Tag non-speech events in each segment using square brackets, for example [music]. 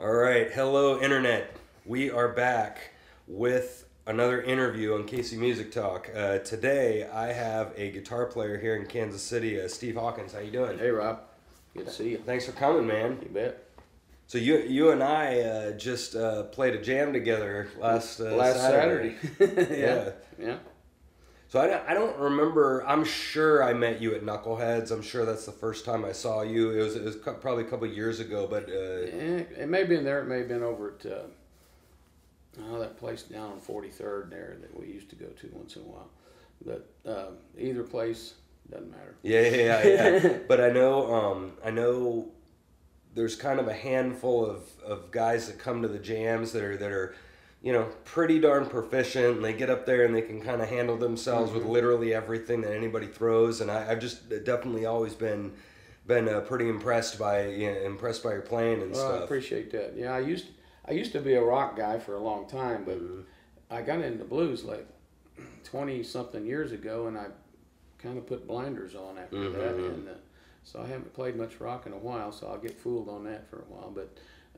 All right, hello internet. We are back with another interview on KC Music Talk. Uh, today, I have a guitar player here in Kansas City, uh, Steve Hawkins. How you doing? Hey Rob, good to see you. Thanks for coming, man. You bet. So you you and I uh, just uh, played a jam together last uh, Last Saturday. Saturday. [laughs] Yeah. yeah. So I don't, I don't remember. I'm sure I met you at Knuckleheads. I'm sure that's the first time I saw you. It was it was probably a couple of years ago, but uh, Eh, It may have been there. It may have been over at uh, oh that place down on Forty Third there that we used to go to once in a while. But um, either place doesn't matter. Yeah, yeah, yeah. yeah. [laughs] but I know, um, I know, there's kind of a handful of, of guys that come to the jams that are that are, you know, pretty darn proficient. And they get up there and they can kind of handle themselves with literally everything that anybody throws. And I, I've just definitely always been been uh, pretty impressed by you know, impressed by your playing and Well, I appreciate that. Yeah, I used I used to be a rock guy for a long time, but Mm-hmm. I got into blues like twenty something years ago, and I kind of put blinders on after that, Mhm. and uh, so I haven't played much rock in a while. So I'll get fooled on that for a while, but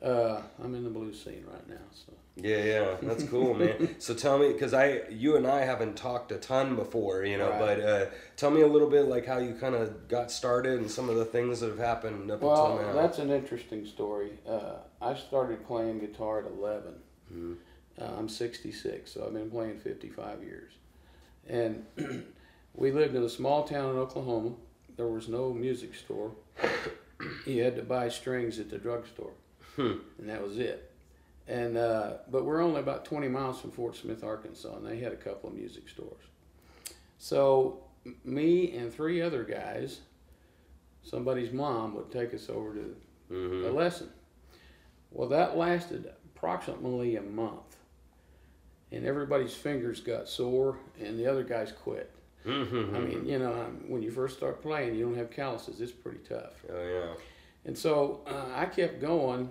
uh, I'm in the blues scene right now. So Yeah, yeah, that's cool, [laughs] man. So tell me, because I, you and I haven't talked a ton before, you know, Right. but uh, tell me a little bit like how you kind of got started and some of the things that have happened up well, until now. that's an interesting story. Uh, I started playing guitar at 11. Mhm. Uh, I'm 66, so I've been playing 55 years. And [clears throat] we lived in a small town in Oklahoma. There was no music store. You had to buy strings at the drugstore, Hmm. and that was it. And uh, but we're only about 20 miles from Fort Smith, Arkansas, and they had a couple of music stores. So me and three other guys, somebody's mom would take us over to a Mhm. lesson. Well, that lasted approximately a month, and everybody's fingers got sore, and the other guys quit. Mhm. I mean, you know, when you first start playing, you don't have calluses. It's pretty tough. oh yeah. And so uh, I kept going,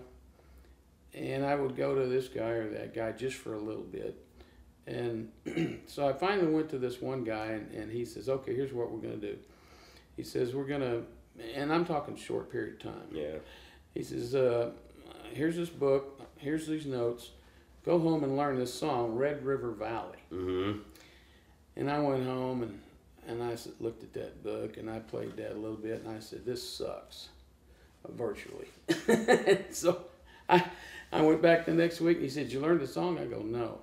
and I would go to this guy or that guy just for a little bit. And [clears throat] so I finally went to this one guy, and, and he says, Okay, here's what we're going to do. He says, We're going to, and I'm talking short period of time. Yeah. He says, uh, Here's this book, here's these notes. Go home and learn this song, Red River Valley. Mm-hmm. And I went home and, and I looked at that book and I played that a little bit and I said, this sucks, virtually. [laughs] so I, I went back the next week and he said, you learned the song? I go, no,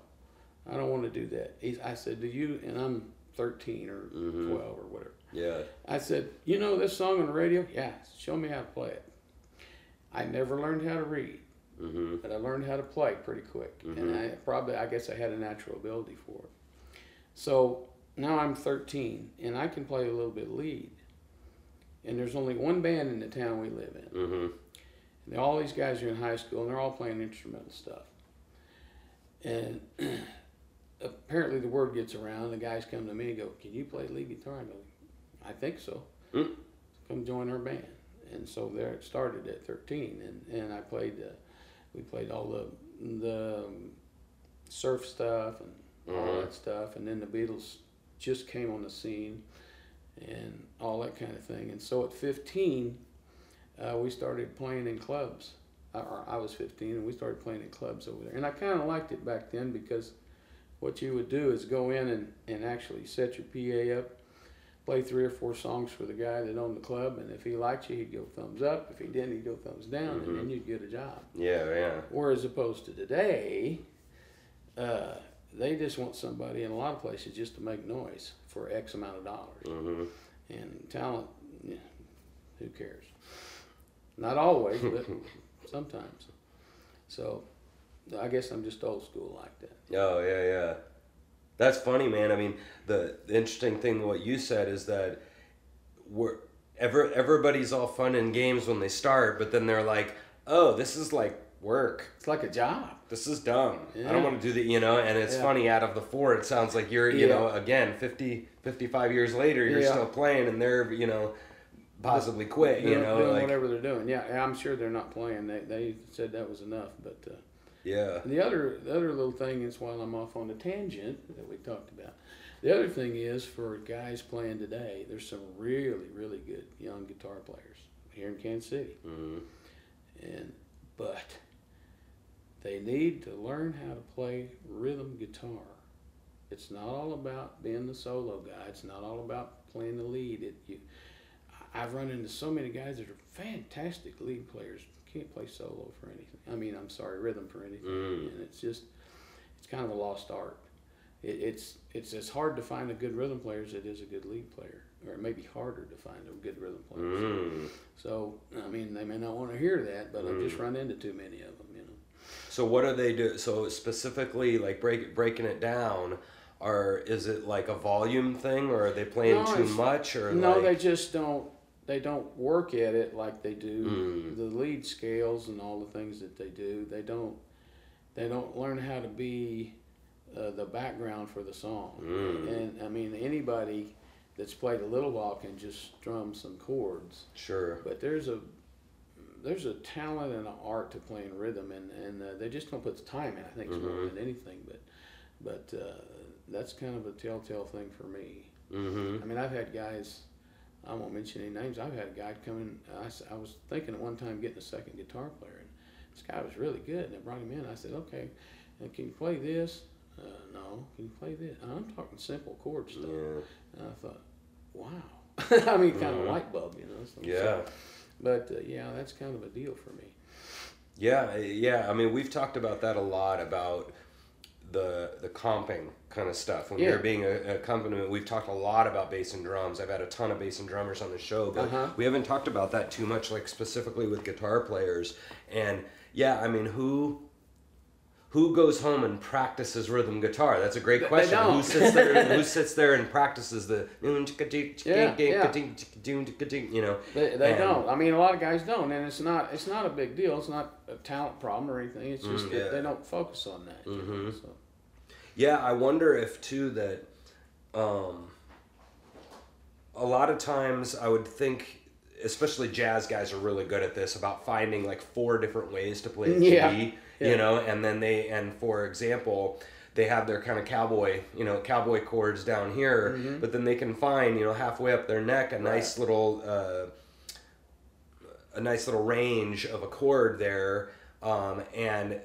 I don't want to do that. He, I said, do you, and I'm 13 or Mhm. 12 or whatever. Yeah. I said, you know this song on the radio? Yeah, show me how to play it. I never learned how to read, Mm-hmm. but I learned how to play pretty quick. And Mhm. I probably, I guess I had a natural ability for it. So now I'm 13 and I can play a little bit lead. And there's only one band in the town we live in. Mm-hmm. And all these guys are in high school and they're all playing instrumental stuff. And [clears throat] apparently the word gets around. The guys come to me and go, Can you play lead guitar? I go, I think so. Mm. Come join our band. And so there it started at 13. And, and I played, uh, we played all the, the um, surf stuff and all Mhm. that stuff. And then the Beatles just came on the scene and all that kind of thing. And so at 15, uh, we started playing in clubs. I, or I was 15, and we started playing in clubs over there. And I kind of liked it back then because what you would do is go in and, and actually set your PA up, play three or four songs for the guy that owned the club, and if he liked you, he'd go thumbs up. If he didn't, he'd go thumbs down, Mhm. and then you'd get a job. Yeah, yeah. Or as opposed to today, uh, they just want somebody in a lot of places just to make noise for X amount of dollars. Mm-hmm. And talent, yeah, who cares? Not always, but [laughs] sometimes. So I guess I'm just old school like that. Oh yeah, yeah. That's funny, man. I mean, the, the interesting thing what you said is that we're ever everybody's all fun and games when they start, but then they're like, "Oh, this is like work. It's like a job. This is dumb. I don't want to do that." You know. And it's Yeah. funny. Out of the four, it sounds like you're, you Yeah. know, again, 50, 55 years later, you're Yeah. still playing, and they're, you know, possibly quit. You know, doing like whatever they're doing. Yeah, I'm sure they're not playing. They they said that was enough. But uh, yeah. the other the other little thing is while I'm off on the tangent that we talked about. The other thing is for guys playing today, there's some really really good young guitar players here in Kansas City. Mhm. and but they need to learn how to play rhythm guitar. It's not all about being the solo guy. It's not all about playing the lead. It, you, I've run into so many guys that are fantastic lead players, can't play solo for anything. I mean, I'm sorry, rhythm for anything, Mm. and it's just, it's kind of a lost art. It, it's it's as hard to find a good rhythm player as it is a good lead player, or it may be harder to find a good rhythm player. Mm. So I mean, they may not want to hear that, but I've just run into too many of them, you know. So what do they do? So specifically, like break breaking it down, or is it like a volume thing, or are they playing No, too much, or No, like, they just don't. They don't work at it like they do Mm. the lead scales and all the things that they do. They don't. They don't learn how to be uh, the background for the song. Mm. And I mean, anybody that's played a little while can just strum some chords. sure? But there's a there's a talent and an art to playing rhythm, and and uh, they just don't put the time in. I think it's more than anything, but but uh, that's kind of a telltale thing for me. Mm-hmm. I mean, I've had guys. I won't mention any names. I've had a guy come in. I, I was thinking at one time getting a second guitar player, and this guy was really good. And I brought him in. I said, "Okay, uh, can you play this? Uh, no. Can you play this? I'm talking simple chord stuff." Yeah. And I thought, "Wow." [laughs] I mean, kind of Mhm. light bulb, you know. So- Yeah. but uh, yeah, that's kind of a deal for me. Yeah, yeah. I mean, we've talked about that a lot about the the comping kind of stuff. When Yeah. you're being a, a accompaniment, we've talked a lot about bass and drums. I've had a ton of bass and drummers on the show, but Uh-huh. we haven't talked about that too much, like specifically with guitar players. And yeah, I mean, who who goes home and practices rhythm guitar? That's a great question. Who sits there? [laughs] who sits there and practices the Yeah, yeah. you know? They, they don't. I mean, a lot of guys don't, and it's not it's not a big deal. It's not a talent problem or anything. It's just Mm, that yeah. they don't focus on that. you know, Mhm. so. Yeah, I wonder if too that um, a lot of times I would think, especially jazz guys are really good at this about finding like four different ways to play a Yeah, key, yeah. you know, and then they and for example. They have their kind of cowboy, you know, cowboy chords down here, Mhm. but then they can find, you know, halfway up their neck a nice little, uh, a nice little range of a chord there, um, and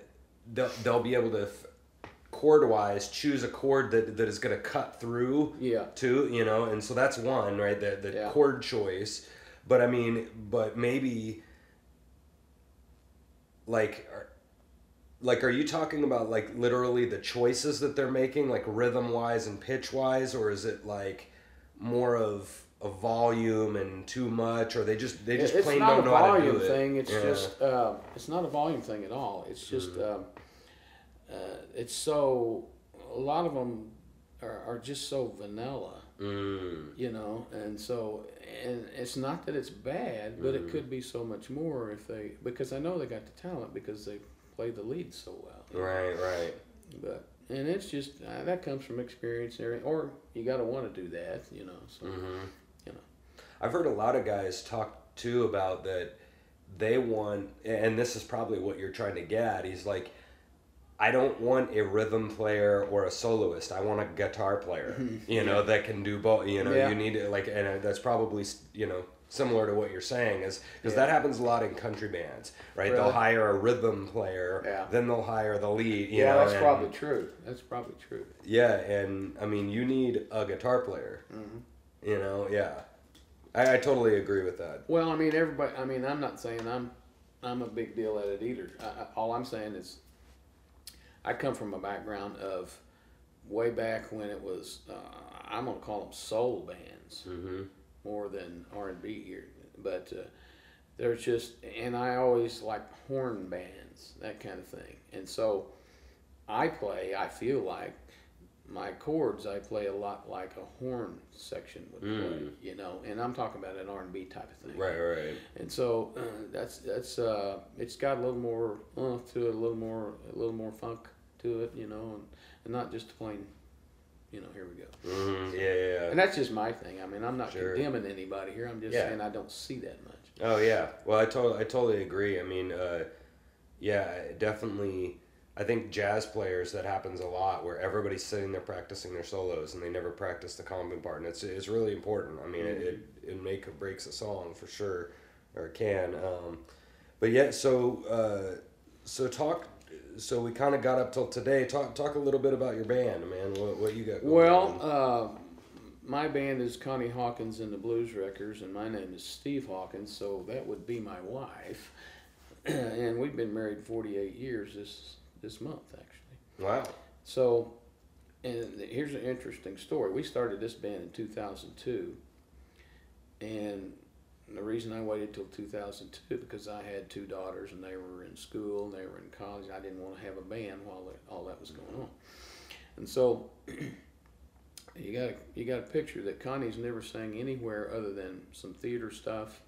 they'll, they'll be able to f- chord wise choose a chord that, that is going to cut through Yeah. to you know and so that's one right the, the Yeah. chord choice but i mean but maybe like are, like are you talking about like literally the choices that they're making like rhythm wise and pitch wise or is it like more of a volume and too much or they just they just it's plain not don't a know how to volume do it thing. It's Yeah. just uh, it's not a volume thing at all. It's just Mm-hmm. um, uh, it's so a lot of them are, are just so vanilla, mm, you know, and so and it's not that it's bad, but Mm-hmm. it could be so much more if they because I know they got the talent because they play the lead so well. right right But and it's just uh, that comes from experience, or you got to want to do that, you know. So hmm You know. I've heard a lot of guys talk too about that they want, and this is probably what you're trying to get at. He's like, I don't want a rhythm player or a soloist. I want a guitar player, you know, that can do both. You know, Yeah. you need to like, and uh, that's probably you know similar to what you're saying is because Yeah. that happens a lot in country bands, right? They'll hire a rhythm player, Yeah. then they'll hire the lead. You yeah, know, that's and- probably true. That's probably true. yeah, and I mean, you need a guitar player. hmm You know, yeah. I, I totally agree with that. Well, I mean, everybody. I mean, I'm not saying I'm, I'm a big deal at it either. I, I, all I'm saying is, I come from a background of, way back when it was, uh, I'm gonna call them soul bands Mm-hmm. more than R and B here. But uh, there's just, and I always like horn bands, that kind of thing. And so, I play. I feel like my chords. I play a lot like a horn section would play. Mm. You know, and I'm talking about an R and B type of thing. Right, right. And so uh, that's that's uh, it's got a little more uh, to it, a little more a little more funk to it, you know, and, and not just plain, you know, here we go. Mm-hmm. Yeah, yeah, yeah. And that's just my thing. I mean, I'm not Sure. condemning anybody here. I'm just Yeah. saying I don't see that much. Oh yeah. Well, I totally, I totally agree. I mean, uh, yeah, definitely. I think jazz players that happens a lot where everybody's sitting there practicing their solos and they never practice the common part, and it's it's really important. I mean, it, it it make or breaks a song for sure, or it can. Um, but yeah, so uh, so talk so we kind of got up till today. Talk talk a little bit about your band, man. What, what you got? going Well, on? uh, my band is Connie Hawkins and the Blues Wreckers, and my name is Steve Hawkins, so that would be my wife. [clears throat] and we've been married 48 years this this month, actually. wow. So, and here's an interesting story. We started this band in 2002, and the reason I waited till 2002 because I had two daughters and they were in school, and they were in college. I didn't want to have a band while all that was going on, and so [clears throat] you got to you got to picture that Connie's never sang anywhere other than some theater stuff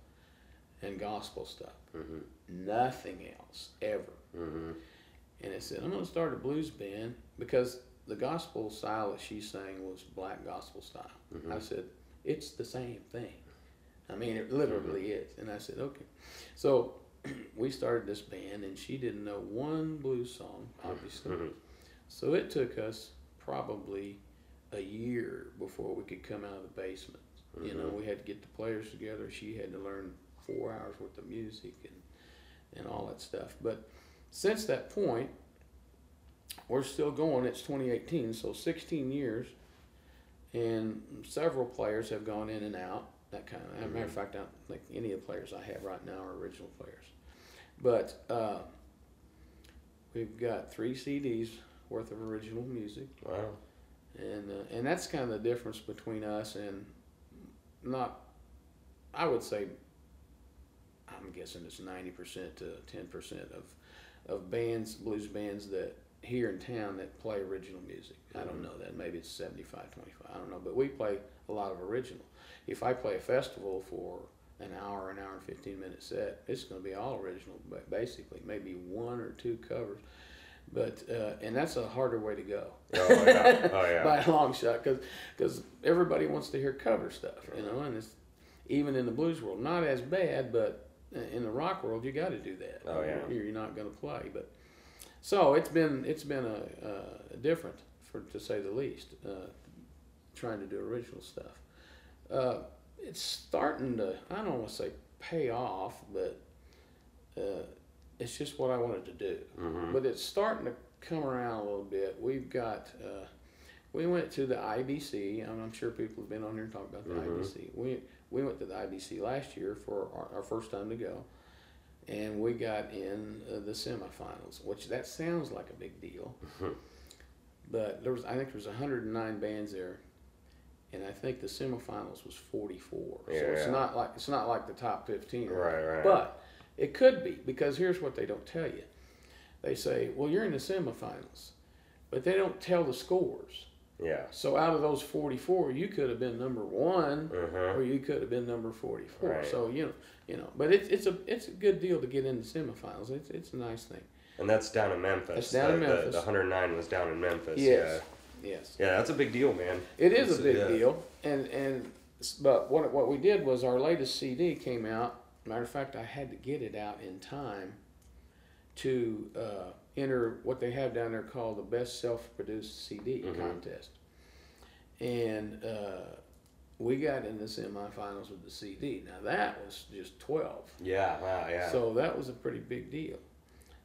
and gospel stuff. Mm-hmm. Nothing else ever. Mm-hmm. And I said, I'm going to start a blues band because the gospel style that she sang was black gospel style. Mhm. I said, it's the same thing. I mean, it literally is. And I said, okay. So [clears throat] we started this band, and she didn't know one blues song, obviously. Mhm. So it took us probably a year before we could come out of the basement. You know, we had to get the players together. She had to learn four hours worth of music and, and all that stuff. But since that point, we're still going. It's 2018, so 16 years, and several players have gone in and out. That kind of. As a matter of fact, I don't think any of the players I have right now are original players. But uh, we've got three CDs worth of original music Wow. and uh, and that's kind of the difference between us and not I would say I'm guessing it's 90% to 10% of of bands blues bands that here in town that play original music. I don't know that maybe it's 75 25. I don't know, but we play a lot of original. If I play a festival for an hour, an hour and 15 minute set, it's going to be all original, basically maybe one or two covers. But uh, and that's a harder way to go Oh yeah. Oh yeah. [laughs] by a long shot because everybody wants to hear cover stuff, you know, and it's even in the blues world not as bad, but in the rock world you got to do that. Oh, yeah. Or you're not going to play. But so it's been it's been a, a different for to say the least, uh, trying to do original stuff. Uh, it's starting to I don't want to say pay off, but uh, it's just what I wanted to do Mhm. but it's starting to come around a little bit. We've got, uh, we went to the IBC, and I'm sure people have been on here and talked about the Mhm. IBC. We we went to the IBC last year for our, our first time to go, and we got in uh, the semifinals, which that sounds like a big deal, Mhm. but there was I think there was 109 bands there. And I think the semifinals was 44. Yeah, So it's Yeah. not like it's not like the top 15. Right, right. But it could be because here's what they don't tell you. They say, "Well, you're in the semifinals," but they don't tell the scores. Yeah. So out of those 44, you could have been number one, Uh-huh. or you could have been number 44. Right. So you know, you know, but it's it's a it's a good deal to get into semifinals. It's it's a nice thing. And that's down in Memphis. That's down the, in Memphis. The, 109 was down in Memphis. Yes, yes, Yeah. That's a big deal, man. it is It's- a big yeah. deal. And and but what what we did was our latest CD came out. Matter of fact, I had to get it out in time to uh, enter what they have down there called the best self-produced CD Mhm. contest, and uh, we got in the semifinals with the CD. Now that was just twelve, Yeah. Wow. Yeah. so that was a pretty big deal.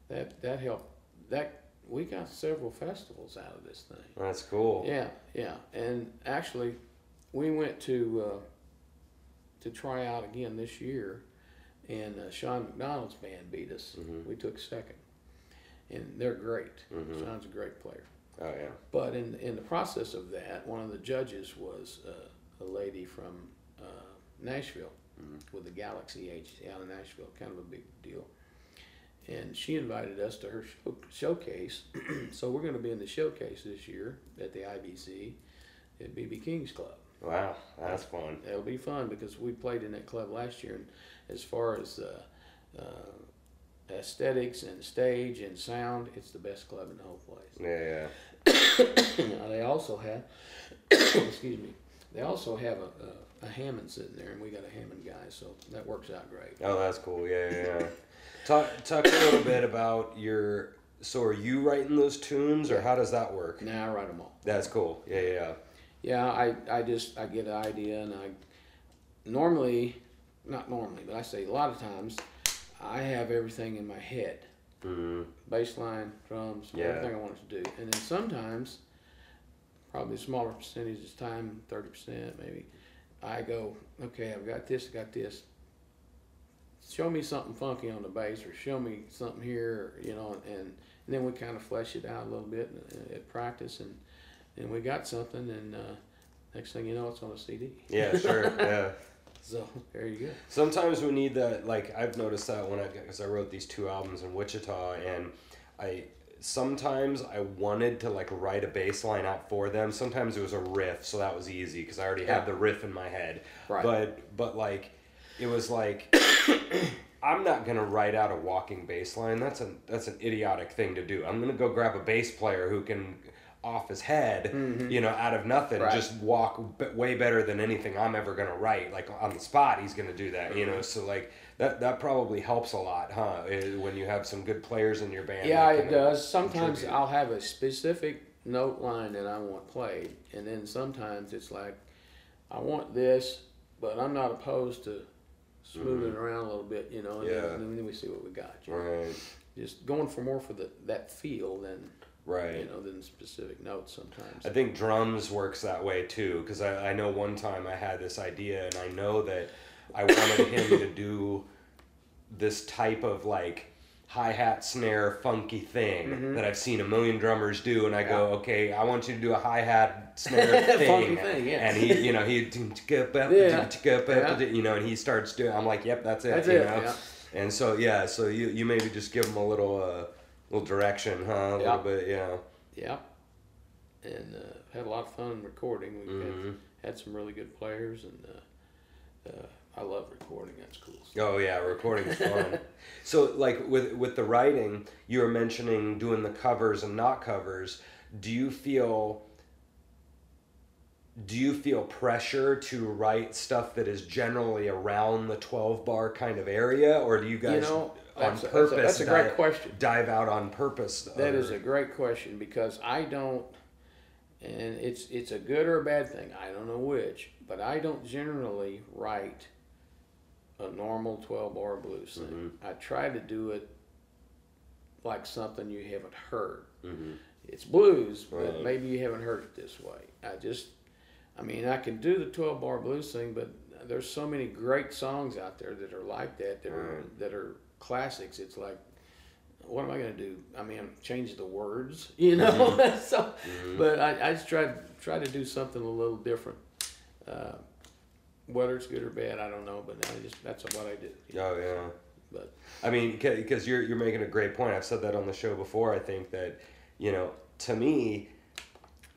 That that helped. That we got several festivals out of this thing. that's cool. Yeah, yeah, and actually, we went to uh, to try out again this year, and uh, Sean McDonald's band beat us. Mhm. We took second, and they're great. Mhm. Sean's a great player. Oh yeah. But in in the process of that, one of the judges was uh, a lady from uh, Nashville Mhm. with the Galaxy Agency out in Nashville, kind of a big deal. And she invited us to her show, showcase. [clears throat] so we're going to be in the showcase this year at the IBC at BB King's Club. Wow. That's fun. It'll be fun because we played in that club last year. And as far as uh, uh, aesthetics and stage and sound, it's the best club in the whole place. Yeah. Yeah. they also have, [coughs] excuse me, they also have a, a, a Hammond sitting there, and we got a Hammond guy, so that works out great. Oh, that's cool. Yeah. Yeah. [laughs] talk talk a little bit about your. So are you writing those tunes, or how does that work? Now I write them all. That's cool. Yeah. Yeah. Yeah, I, I just I get an idea, and I normally, not normally, but I say a lot of times, I have everything in my head. Mm-hmm. bass line, drums, Yeah. everything I wanted to do. And then sometimes, probably a smaller percentage is time, thirty percent maybe. I go, okay, I've got this, I got this. Show me something funky on the bass, or show me something here, you know, and, and then we kind of flesh it out a little bit uh, at practice, and and we got something, and uh, next thing you know, it's on a CD. Yeah, [laughs] sure. yeah. So there you go. Sometimes we need that. Like I've noticed that when I because I wrote these two albums in Wichita, and I sometimes I wanted to like write a bass line out for them. Sometimes it was a riff, so that was easy because I already Yeah. had the riff in my head. Right. But but like it was like [clears throat] I'm not gonna write out a walking bass line. That's an that's an idiotic thing to do. I'm gonna go grab a bass player who can off his head, you know, out of nothing, Mm-hmm. Right. just walk b- way better than anything I'm ever gonna write. Like on the spot, he's gonna do that, you Mm-hmm. know. So like that that probably helps a lot, huh? eh, When you have some good players in your band. Yeah, it does. Sometimes contribute. I'll have a specific note line that I want played, and then sometimes it's like, I want this, but I'm not opposed to smoothing around a little bit, you know, and, Mm-hmm. Yeah. then, and then we see what we got. you know. Right, Just going for more for the that feel than right. you know than specific notes sometimes. I think drums works that way too because I, I know one time I had this idea and I know that I wanted him to do this type of like hi hat snare funky thing that I've seen a million drummers do and I go okay I want you to do a hi hat snare [laughs] thing Funky thing, yeah. and he you know he [laughs] Yeah. you know and he starts doing I'm like yep that's it That's you it, know yeah. and so yeah so you you maybe just give him a little uh little direction huh a Yeah. little bit yeah Yeah, and uh, had a lot of fun recording. We Mhm. had, had some really good players, and uh, uh, I love recording. That's cool. Oh yeah, recording's fun. [laughs] so like with with the writing, you were mentioning doing the covers and not covers. Do you feel do you feel pressure to write stuff that is generally around the 12 bar kind of area or do you guys You know, on that's a- that's a- purpose that's a great dive, question. dive out on purpose That or- is a great question because I don't, and it's it's a good or a bad thing. I don't know which, but I don't generally write a normal twelve bar blues thing. I try to do it like something you haven't heard. Mhm. It's blues, but Right. maybe you haven't heard it this way. I just, I mean, I can do the twelve bar blues thing, but there's so many great songs out there that are like that that are that are classics. It's like what am I gonna do? I mean, change the words, [laughs] you know. [laughs] so, but I, I just try try to do something a little different. Uh, whether it's good or bad, I don't know, but I just that's what I do. Oh yeah. But I mean, because you're you're making a great point. I've said that on the show before. I think that you know, to me,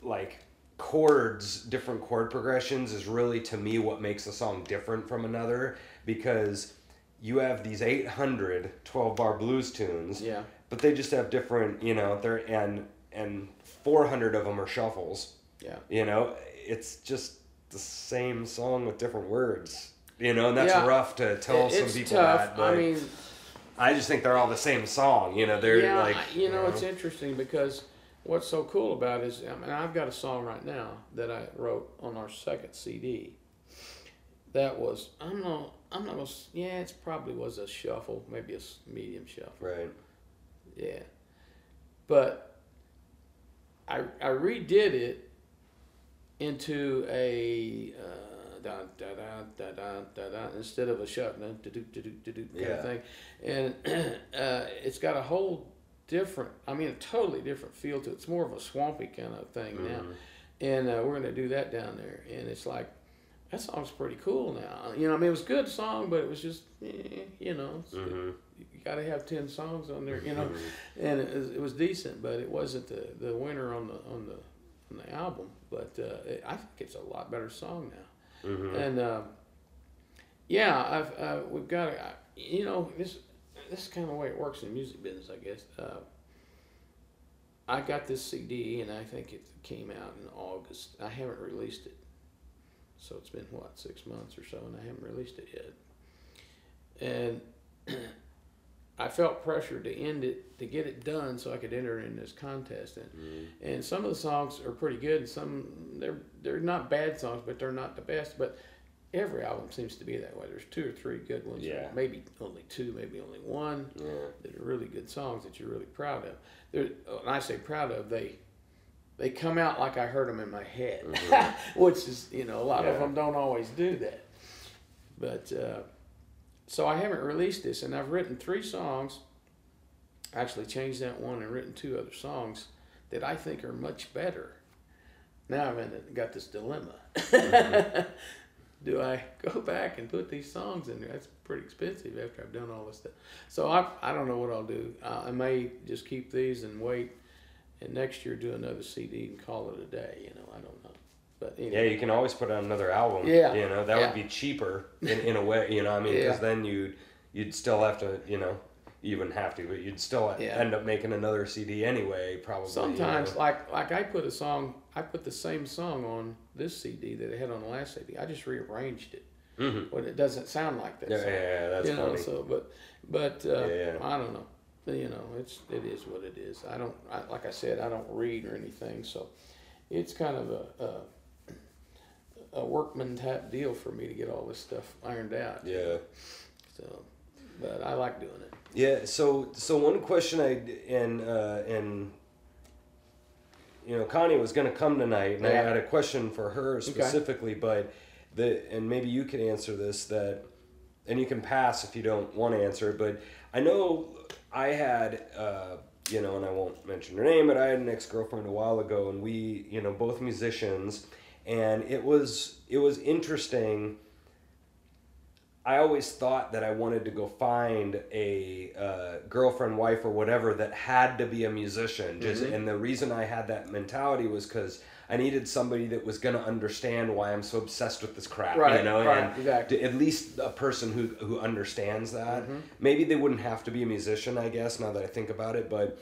like chords, different chord progressions is really to me what makes a song different from another because you have these 800 12 bar blues tunes, yeah, but they just have different, you know, they're and and 400 of them are shuffles. yeah. You know, it's just the same song with different words. You know, and that's Yeah. rough to tell It- some people tough. that. But I mean, I just think they're all the same song. You know, they're yeah, like you know, it's interesting because what's so cool about it is, I mean, I've got a song right now that I wrote on our second CD. That was I'm not I'm not gonna yeah it's probably was a shuffle maybe a medium shuffle right. yeah, but I I redid it into a uh, da da da da da da da instead of a shut da do do do do do kind Yeah. of thing, and [clears throat] uh, it's got a whole different I mean a totally different feel to it. It's more of a swampy kind of thing now, Mhm. and uh, we're gonna do that down there, and it's like. That song's pretty cool now. You know, I mean, it was a good song, but it was just, eh, you know, Mhm. you got to have ten songs on there, you know, Mhm. and it was, it was decent, but it wasn't the, the winner on the on the on the album. But uh, it, I think it's a lot better song now, Mhm. and uh, yeah, I've uh, we've got a, you know this this is kind of the way it works in the music business, I guess. Uh, I got this CD, and I think it came out in August. I haven't released it, so it's been what six months or so, and I haven't released it yet. And [clears throat] I felt pressure to end it to get it done so I could enter in this contest. And Mhm. and some of the songs are pretty good, and some they're they're not bad songs, but they're not the best. But every album seems to be that way. There's two or three good ones. Yeah. Maybe only two, maybe only one Yeah. that are really good songs that you're really proud of. They're, when I say proud of, they they come out like I heard them in my head, [laughs] which is you know a lot of them don't always do that. But uh, so I haven't released this, and I've written three songs. Actually, changed that one and written two other songs that I think are much better. Now I've got this dilemma. [laughs] Do I go back and put these songs in there? That's pretty expensive after I've done all this stuff. So I, I don't know what I'll do. Uh, I may just keep these and wait, and next year do another CD and call it a day. You know, I don't know. But Yeah, you can always put out another album. Yeah. You know, that Yeah. would be cheaper in, in a way, you know, I mean, because Yeah. then you'd, you'd still have to, you know, you wouldn't have to, but you'd still Yeah. end up making another CD anyway, probably. you sometimes know. like like I put a song, I put the same song on this CD that I had on the last CD. I just rearranged it, Mhm. but it doesn't sound like that. Yeah, song. yeah, that's you know, funny. so but but uh. I don't know. You know, it's it is what it is. I don't I, like I said, I don't read or anything, so it's kind of a, a a workman type deal for me to get all this stuff ironed out. yeah. So, but I like doing it. Yeah. So so one question I and uh, and you know Connie was going to come tonight, and I had a question for her specifically, but the and maybe you can answer this that, and you can pass if you don't want to answer. it, But I know I had. Uh, you know, and I won't mention her name, but I had an ex girlfriend a while ago, and we, you know, both musicians, and it was it was interesting I always thought that I wanted to go find a uh, girlfriend, wife, or whatever that had to be a musician. Just and the reason I had that mentality was because I needed somebody that was going to understand why I'm so obsessed with this crap. You Right, know, right, and exactly. at least a person who who understands that. Mm-hmm. Maybe they wouldn't have to be a musician, I guess. Now that I think about it, but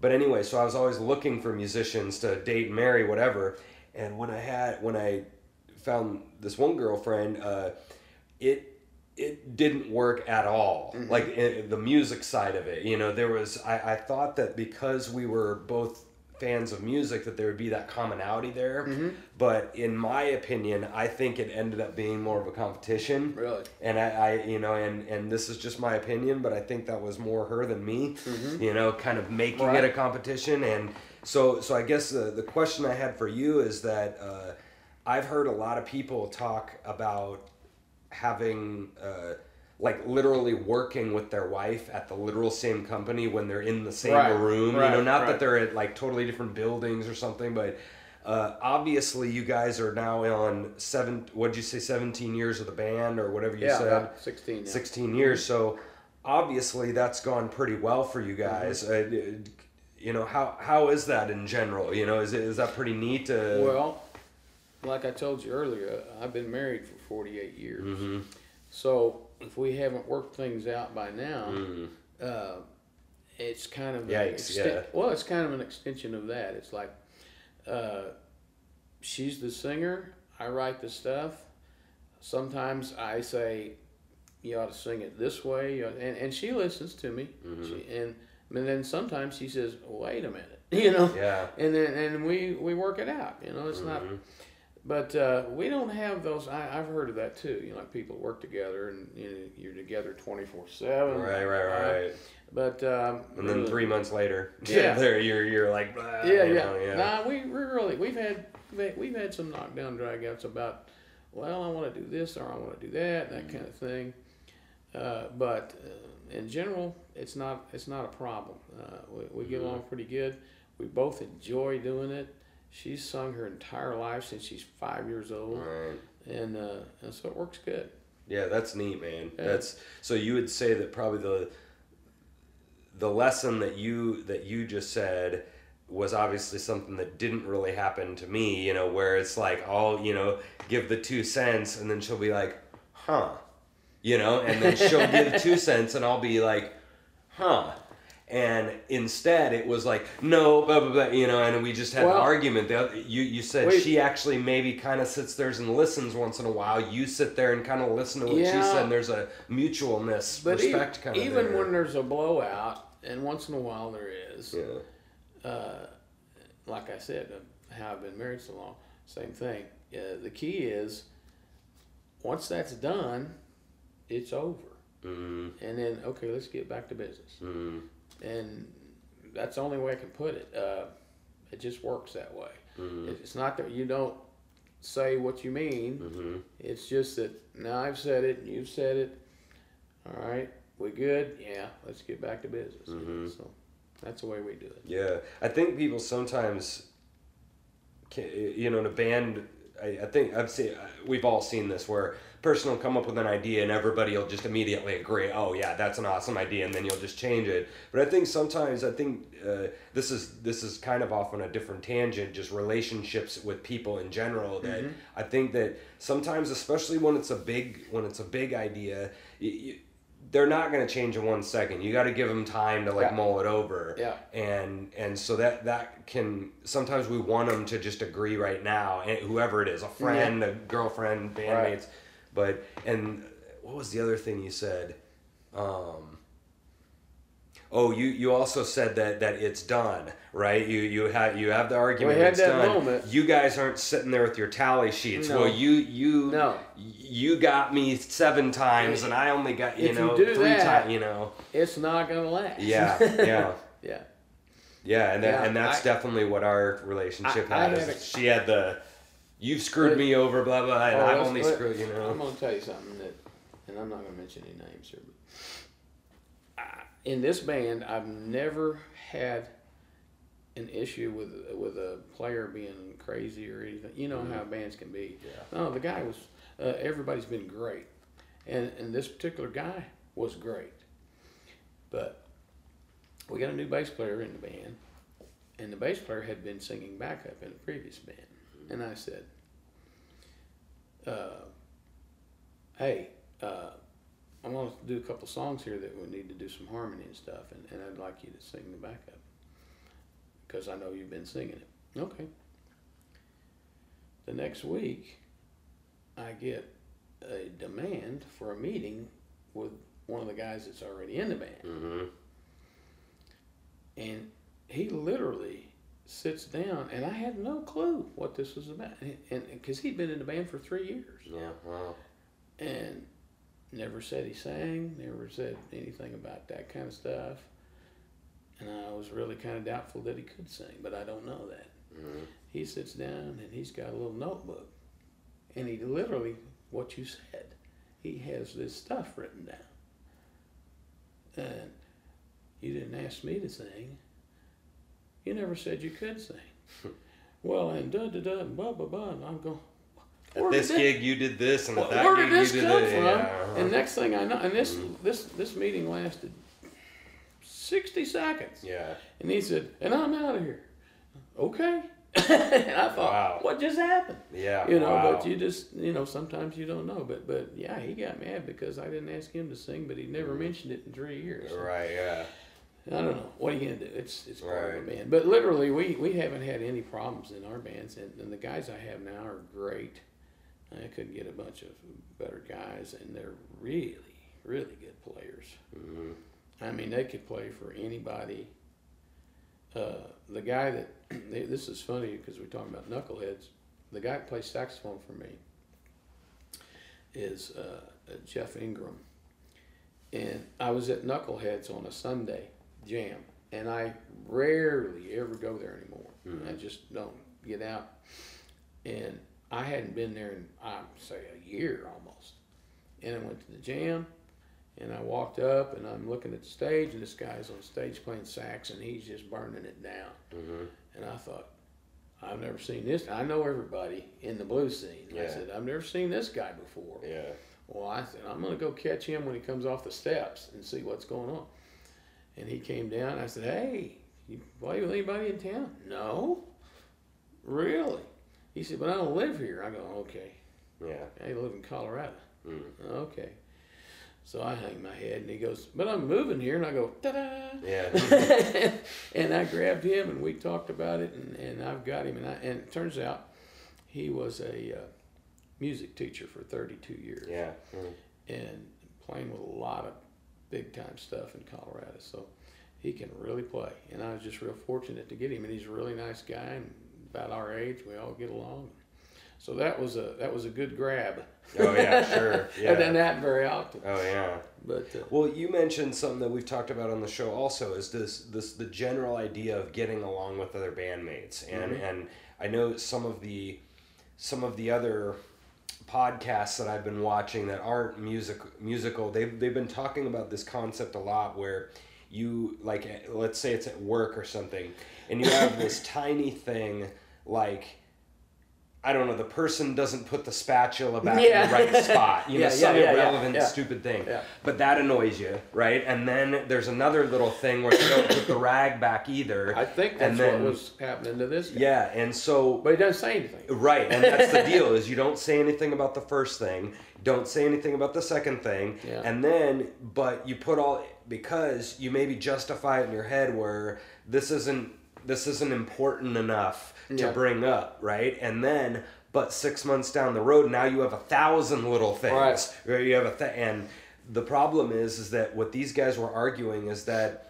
but anyway, so I was always looking for musicians to date and marry, whatever. And when I had when I found this one girlfriend, uh, it it didn't work at all. Like i the music side of it, you know, there was I, I thought that because we were both fans of music that there would be that commonality there. But in my opinion, I think it ended up being more of a competition. Really? And I, I you know, and and this is just my opinion, but I think that was more her than me. You know, kind of making Right. it a competition. And so so I guess the the question I had for you is that uh, I've heard a lot of people talk about having uh, like literally working with their wife at the literal same company when they're in the same Right, room. you know, not right. that they're at like totally different buildings or something, but. Uh, obviously, you guys are now on seven. What'd you say? Seventeen years of the band, or whatever you yeah, said. sixteen. Yeah. 16 years. So obviously that's gone pretty well for you guys. Mm-hmm. Uh, you know how how is that in general? You know, is it is that pretty neat? To, Well, like I told you earlier, I've been married for 48 years. Mhm. So if we haven't worked things out by now, Mm. uh, it's kind of Yikes, An yeah. Well, it's kind of an extension of that. It's like uh, she's the singer. I write the stuff. Sometimes I say you ought to sing it this way, and and she listens to me. Mm-hmm. She, and and then sometimes she says, "Wait a minute," [laughs] you know. Yeah. And then and we we work it out. You know, it's not. But uh, we don't have those. I, I've heard of that too. You know, like people work together and you know, you're together twenty four seven. Right, right, right. But um, And then three months later, [laughs] Yeah. [laughs] there you're you're like, blah, yeah, you yeah. know, yeah. Nah, we we really we've had we've had- we've had some knockdown dragouts about. Well, I want to do this or I want to do that, that kind of thing. Uh, but uh, in general, it's not it's not a problem. Uh, we we get along pretty good. We both enjoy doing it. She's sung her entire life since she's five years old, Right. and, uh, and so it works good. Yeah, that's neat, man. Yeah. That's so you would say that probably the the lesson that you that you just said was obviously something that didn't really happen to me, you know, where it's like I'll, you know, give the two cents and then she'll be like, huh. You know, and then she'll give two [laughs] cents and I'll be like, huh. And instead, it was like, no, blah, blah, blah, you know, and we just had an argument. The other, you, you said Wait. she actually maybe kind of sits there and listens once in a while. You sit there and kind of listen to what she Yeah. said. And there's a mutualness, But e- respect kind of even there. when there's a blowout, and once in a while there is, yeah. uh, like I said, uh, how I've been married so long, same thing. Uh, the key is once that's done, it's over. Mm, And then okay, let's get back to business. mm, And that's the only way I can put it. Uh, it just works that way. mm, It's not that you don't say what you mean. mm-hmm. It's just that now I've said it, you've said it. All right, we good? Yeah, let's get back to business. Mhm. So that's the way we do it. Yeah, I think people sometimes, can, you know, in a band, I, I think I've seen, we've all seen this where person will come up with an idea and everybody will just immediately agree, oh yeah, that's an awesome idea, and then you'll just change it. But I think sometimes, I think uh, this is this is kind of off on a different tangent, just relationships with people in general. That I think that sometimes, especially when it's a big when it's a big idea. You, they're not going to change in one second. You got to give them time to like Yeah. mull it over Yeah. and and so that that can sometimes we want them to just agree right now and whoever it is a friend a girlfriend bandmates Right. But and what was the other thing you said um oh you you also said that that it's done right you you have you have the argument had it's that done moment. you guys aren't sitting there with your tally sheets No. well you you No. you got me seven times and i only got you If you know do three times you know It's not gonna last. yeah yeah [laughs] yeah. Yeah, and that, Yeah, and that's I- definitely what our relationship I- I had. had is a- she had the, you've screwed But- me over, blah blah, and Oh, I've only screwed you know. I'm gonna tell you something that, and I'm not gonna mention any names here, but I, in this band, I've never had an issue with with a player being crazy or anything. You know how bands can be. Yeah. No, the guy was. Uh, everybody's been great, and and this particular guy was great, but we got a new bass player in the band, and the bass player had been singing backup in the previous band, and I said, uh, "Hey, uh, I'm going to do a couple songs here that we need to do some harmony and stuff, and, and I'd like you to sing the backup because I know you've been singing it." Okay. The next week, I get a demand for a meeting with one of the guys that's already in the band. Mm-hmm. And he literally sits down, and I had no clue what this was about. And because he'd been in the band for three years Yeah. Wow. and never said he sang, never said anything about that kind of stuff. And I was really kind of doubtful that he could sing, but I don't know that. Mm-hmm. He sits down and he's got a little notebook, and he literally, what you said, he has this stuff written down. And you didn't ask me to sing. You never said you could sing. well, and da da da, and blah blah blah. And I'm going. At "Where this gig, you did this, and at that where gig, did this you did come this. from? Yeah. And next thing I know, and this mm. this this meeting lasted sixty seconds. yeah. And he said, and I'm out of here. Okay. [laughs] and I thought, Wow. what just happened? Yeah. You know, wow. but you just, you know, sometimes you don't know. But, but yeah, he got mad because I didn't ask him to sing, but he never mm. mentioned it in three years. Right. Yeah. I don't know. What are you gonna do? It's it's part of Right. a band. But literally, we we haven't had any problems in our bands, and, and the guys I have now are great. I couldn't get a bunch of better guys, and they're really really good players. Mm-hmm. I mean, they could play for anybody. Uh, the guy that [clears throat] this is funny because we're talking about knuckleheads. The guy that plays saxophone for me is uh, Jeff Ingram, and I was at Knuckleheads on a Sunday jam, and I rarely ever go there anymore. I just don't get out, and I hadn't been there in I'd say a year almost, and I went to the jam. And I walked up and I'm looking at the stage and this guy's on stage playing sax and he's just burning it down. Mm-hmm. And I thought, I've never seen this. I know everybody in the blues scene. I said, I've never seen this guy before. Yeah. Well, I said, I'm going to go catch him when he comes off the steps and see what's going on. And he came down. I said, Hey, you play with anybody in town? No. Really? He said, But I don't live here. I go, Okay. Yeah. I live in Colorado. Mm. Okay. So I hang my head and he goes, But I'm moving here. And I go, Ta da! Yeah. [laughs] and I grabbed him and we talked about it and, and I've got him. And, I, and it turns out he was a uh, music teacher for 32 years yeah. Mm. and playing with a lot of big time stuff in Colorado. So he can really play. And I was just real fortunate to get him. And he's a really nice guy and about our age. We all get along. So that was a that was a good grab. Oh yeah, [laughs] sure. Yeah. I've done that very often. Oh yeah. But uh, Well, you mentioned something that we've talked about on the show also is this this the general idea of getting along with other bandmates and Mm-hmm. and I know some of the some of the other podcasts that I've been watching that aren't music musical they've they've been talking about this concept a lot where you like let's say it's at work or something and you have this [laughs] tiny thing like I don't know, the person doesn't put the spatula back in the right spot. You know, [laughs] Yeah, some yeah, yeah, yeah, irrelevant, yeah. stupid thing. Yeah. But that annoys you, right? And then there's another little thing where you don't put the rag back either. I think that's and then, what was happening to this guy. Yeah, and so But he doesn't say anything. Right, and that's the [laughs] deal is you don't say anything about the first thing, don't say anything about the second thing, Yeah. and then but you put all because you maybe justify it in your head where this isn't this isn't important enough to Yeah. bring up, right? And then but 6 months down the road now you have a thousand little things. Right. Or you have a th- and the problem is is that what these guys were arguing is that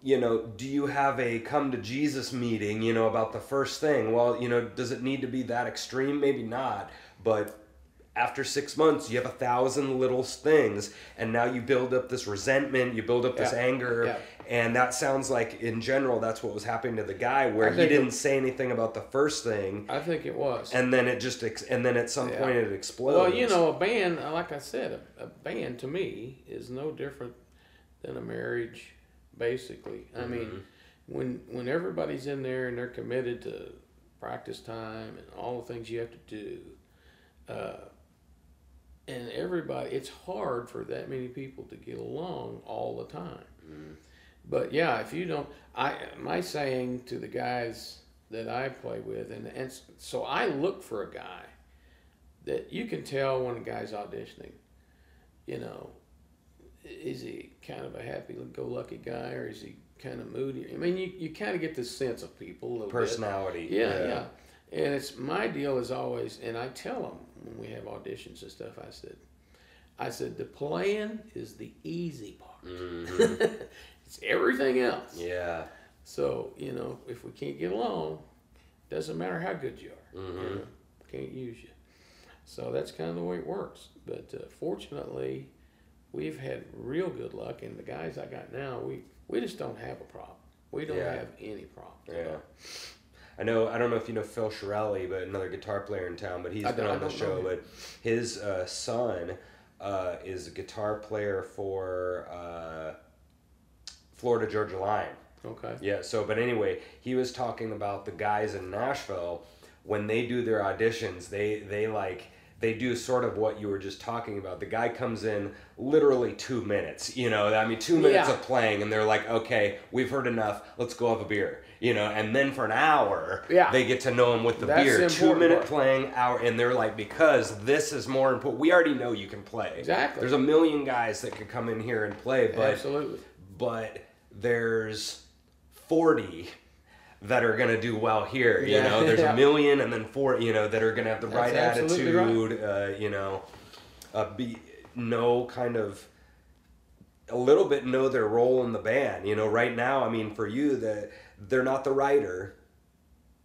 you know, do you have a come to Jesus meeting, you know, about the first thing? Well, you know, does it need to be that extreme? Maybe not. But after six months, you have a thousand little things, and now you build up this resentment, you build up this anger, Yeah. And that sounds like, in general, that's what was happening to the guy, where I he didn't it- say anything about the first thing, I think it was. and then it just, ex- and then at some Yeah. point it explodes. Well, you know, a band, uh, like I said, a, a band to me is no different than a marriage, basically. I Mm-hmm. mean, when when everybody's in there and they're committed to practice time and all the things you have to do, uh, and everybody, it's hard for that many people to get along all the time. But yeah, if you don't, I my saying to the guys that I play with, and and so I look for a guy that you can tell when a guy's auditioning. You know, is he kind of a happy-go-lucky guy, or is he kind of moody? I mean, you, you kind of get the sense of people a little bit. personality. Yeah, yeah. And it's my deal is always, and I tell them when we have auditions and stuff. I said, I said the playing is the easy part. Mm-hmm. [laughs] it's everything else. Yeah. So you know, if we can't get along, doesn't matter how good you are. Mm-hmm. You know, can't use you. So that's kind of the way it works. But uh, fortunately, we've had real good luck, and the guys I got now, we we just don't have a problem. We don't Yeah. have any problem. Yeah. I know. I don't know if you know Phil Shirelli, but another guitar player in town. But he's I been on the show. But his uh, son uh, is a guitar player for uh, Florida Georgia Line. Okay. Yeah. So, but anyway, he was talking about the guys in Nashville when they do their auditions. They they like they do sort of what you were just talking about. The guy comes in literally two minutes. You know, I mean, two minutes Yeah. of playing, and they're like, "Okay, we've heard enough. Let's go have a beer." You know, and then for an hour, Yeah. they get to know him with the That's beer. the Two minute part. playing hour, and they're like, because this is more important. We already know you can play. Exactly. There's a million guys that could come in here and play, but Absolutely. but there's 40 that are going to do well here you Yeah. know? There's Yeah. a million and then four you know that are going to have the right attitude uh, you know uh, be know kind of a little bit know their role in the band you know? Right now i mean for you that they're not the writer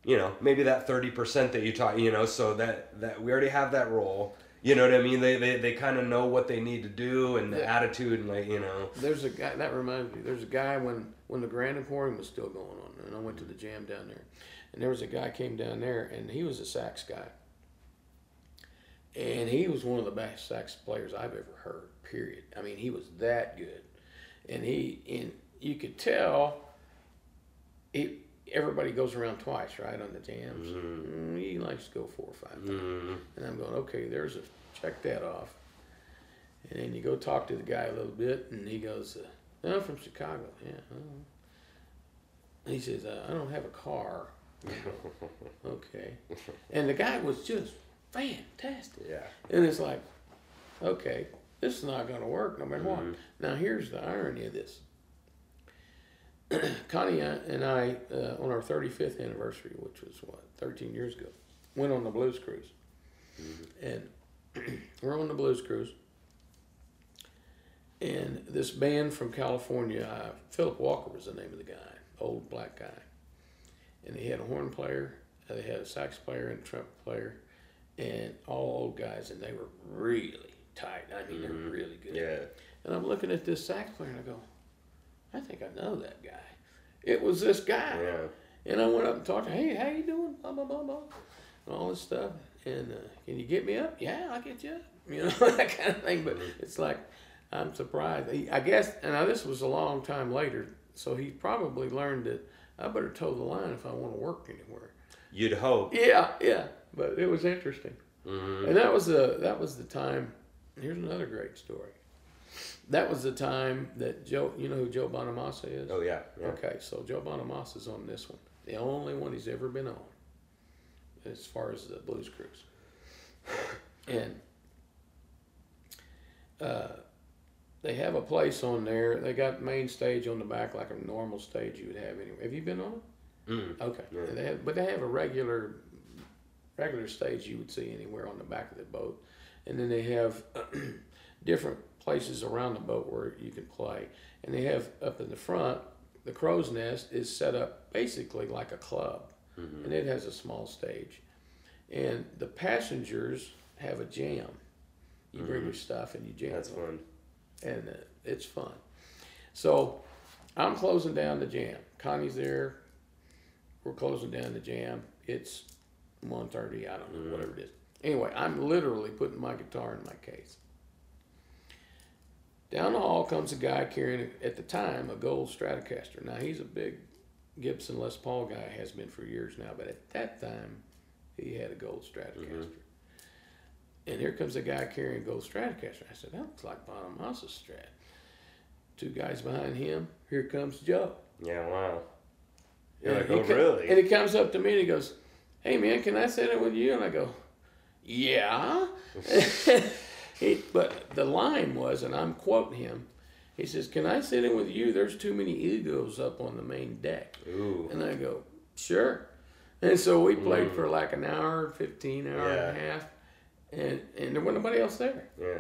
you know? Maybe that 30% that you talk you know? So that that we already have that role you know what i mean they they, they kind of know what they need to do and the Yeah. attitude and like you know There's a guy that reminds me. There's a guy when when the Grand Emporium was still going on, and I went to the jam down there, and there was a guy came down there, and he was a sax guy, and he was one of the best sax players I've ever heard. Period. I mean, he was that good, and he and you could tell. He everybody goes around twice, right, on the jams. Mm, he likes to go four or five times. mm, And I'm going, okay, there's a check that off. And then you go talk to the guy a little bit, and he goes, uh, "I'm from Chicago." Yeah. oh." He says, uh, "I don't have a car." Go, [laughs] okay. And the guy was just fantastic. yeah And it's like, okay, this is not going to work no matter what. Now here's the irony of this. [clears throat] Connie and I, uh, on our 35th anniversary, which was what 13 years ago, went on the blues cruise, and [clears throat] we're on the blues cruise. And this band from California, uh, Phillip Walker was the name of the guy, old black guy, and they had a horn player, they had a sax player and a trumpet player, and all old guys, and they were really tight. I mean, they're really good. Yeah. And I'm looking at this sax player, and I go, I think I know that guy. It was this guy. Yeah. And I went up and talked to him, hey, how you doing? Blah, blah, blah, blah. And all this stuff. And uh, can you get me up? Yeah, I'll get you up. [laughs] You know, that kind of thing. But it's like, I'm surprised. He, I guess, and now this was a long time later, so he probably learned that I better toe the line if I want to work anywhere. You'd hope. Yeah, yeah. But it was interesting. Mhm. And that was the that was the time. Here's another great story. That was the time that Joe. You know who Joe Bonamassa is? Oh yeah. Yeah. Okay, so Joe Bonamassa's on this one. The only one he's ever been on, as far as the Blues Cruise. And uh, they have a place on there. They got main stage on the back, like a normal stage you would have anywhere. Have you been on it? Mm. Okay. Yeah. They have, but they have a regular, regular stage you would see anywhere on the back of the boat, and then they have [clears throat] different places around the boat where you can play. And they have up in the front, the crow's nest is set up basically like a club, Mm-hmm. and it has a small stage. And the passengers have a jam. You bring your stuff and you jam. Mm-hmm. That's fun. and uh, it's fun. So I'm closing down the jam. Connie's there. We're closing down the jam. It's 1.30, I don't know, whatever it is. Anyway, I'm literally putting my guitar in my case. Down the hall comes a guy carrying, at the time, a gold Stratocaster. Now, he's a big Gibson Les Paul guy, has been for years now, but at that time, he had a gold Stratocaster. Mm-hmm. And here comes a guy carrying a gold Stratocaster. I said, that looks like Bonamassa's Strat. Two guys behind him. Here comes Joe. Yeah. Wow. You're And like, oh co- really? And he comes up to me and he goes, "Hey man, can I sit in with you?" And I go, "Yeah." [laughs] [laughs] he, but the line was, and I'm quoting him. He says, "Can I sit in with you? There's too many egos up on the main deck." Ooh. And I go, "Sure." And so we played for like an hour, fifteen hour and a Mm. Half, and and there wasn't nobody else there. Yeah.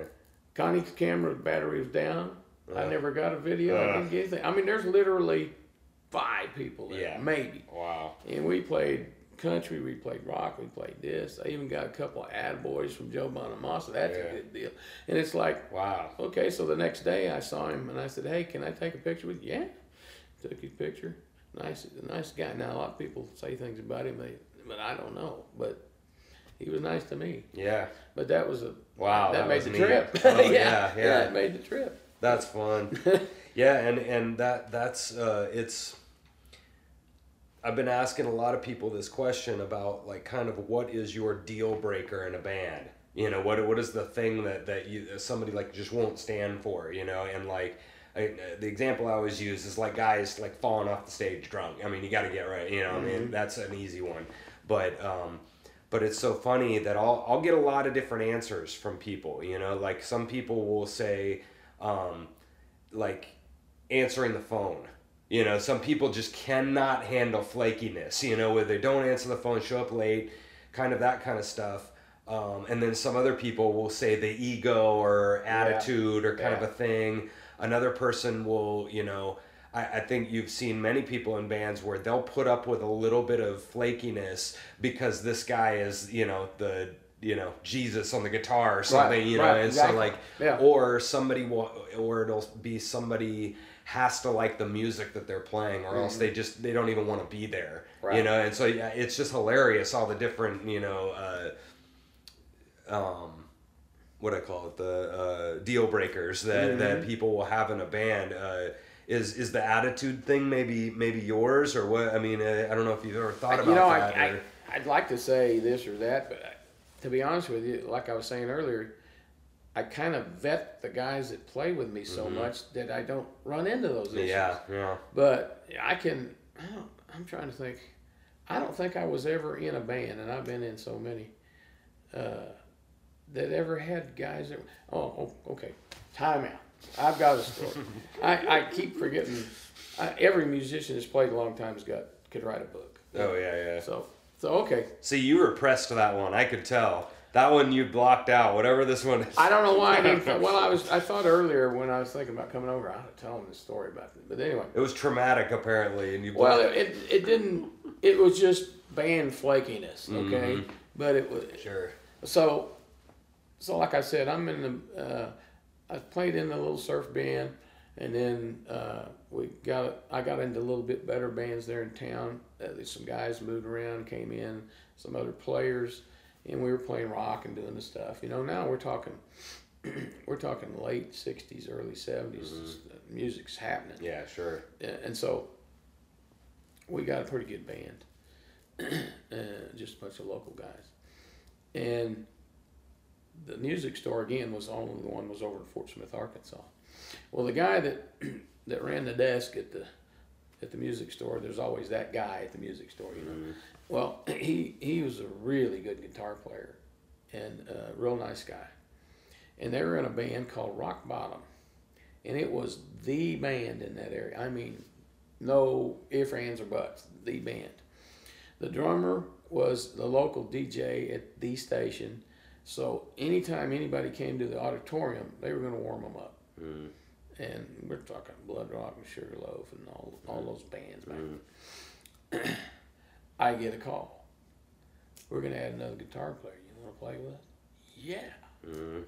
Connie's camera battery was down. I never got a video. I didn't get anything. I mean, there's literally five people there, Yeah. maybe. Wow. And we played country, we played rock, we played this. I even got a couple of ad boys from Joe Bonamassa. That's Yeah. a good deal. And it's like, Wow. okay, so the next day I saw him and I said, hey, can I take a picture with you? Yeah. Took his picture. Nice, nice guy. Now, a lot of people say things about him, but I don't know. But he was nice to me. Yeah. But that was a, Wow. that, made was the neat. trip. Oh, yeah. [laughs] Yeah. That made the trip. That's fun. [laughs] yeah, and and that that's uh, it's. I've been asking a lot of people this question about like kind of what is your deal breaker in a band. You know what what is the thing that that you somebody like just won't stand for. You know, and like. I, the example I always use is like guys like falling off the stage drunk. I mean, you got to get right. You know, I mean, that's an easy one. But um, but it's so funny that I'll I'll get a lot of different answers from people. You know, like some people will say, um, like answering the phone. You know, some people just cannot handle flakiness. You know, where they don't answer the phone, show up late, kind of that kind of stuff. Um, and then some other people will say the ego or attitude or kind of a thing. Another person will, you know, I, I think you've seen many people in bands where they'll put up with a little bit of flakiness because this guy is, you know, the you know Jesus on the guitar or something, you know, right, and exactly. so like, Yeah. or somebody will, or it'll be somebody has to like the music that they're playing, or else they just they don't even want to be there, you know, and so yeah, it's just hilarious all the different, you know, uh, um, what I call it, the uh, deal breakers that, that people will have in a band. Uh, is is the attitude thing maybe maybe yours or what? I mean, uh, I don't know if you've ever thought about you know, that. I, I, I'd like to say this or that, but I, to be honest with you, like I was saying earlier, I kind of vet the guys that play with me so much that I don't run into those issues. Mm-hmm. yeah, yeah, But I can. I don't, I'm trying to think. I don't think I was ever in a band, and I've been in so many. Uh, that ever had guys that. Oh, oh okay. Time out. I've got a story. [laughs] I, I keep forgetting. I, every musician that's played a long time has got could write a book. oh yeah, yeah. So so okay. See, you were pressed to that one. I could tell. That one you blocked out. Whatever this one is. I don't know why I didn't. [laughs] Well, I was. I thought earlier when I was thinking about coming over, I ought to tell him the story about it. But anyway. It was traumatic, apparently, and you. Well, blocked- it, it didn't. It was just band flakiness, okay. But it was sure. So, so like I said, I'm in the. Uh, I played in the little surf band, and then uh, we got. I got into a little bit better bands there in town. Uh, some guys moved around, came in, some other players, and we were playing rock and doing the stuff. You know, now we're talking. [clears throat] we're talking late '60s, early '70s. Mm-hmm. Music's happening. Yeah, sure. And so we got a pretty good band, [clears throat] uh, just a bunch of local guys. And the music store again was the only one was over in Fort Smith, Arkansas. Well, the guy that [clears throat] that ran the desk at the at the music store, there's always that guy at the music store, you know. Well, [clears throat] he he was a really good guitar player and a real nice guy. And they were in a band called Rock Bottom. And it was the band in that area. I mean, no ifs, ands, or buts. The band. The drummer was the local DJ at the station. So anytime anybody came to the auditorium, they were going to warm them up. Mm. And we're talking Bloodrock and Sugarloaf and all, all those bands back then. [clears throat] I get a call. We're going to add another guitar player. You want to play with us? Yeah. Mm.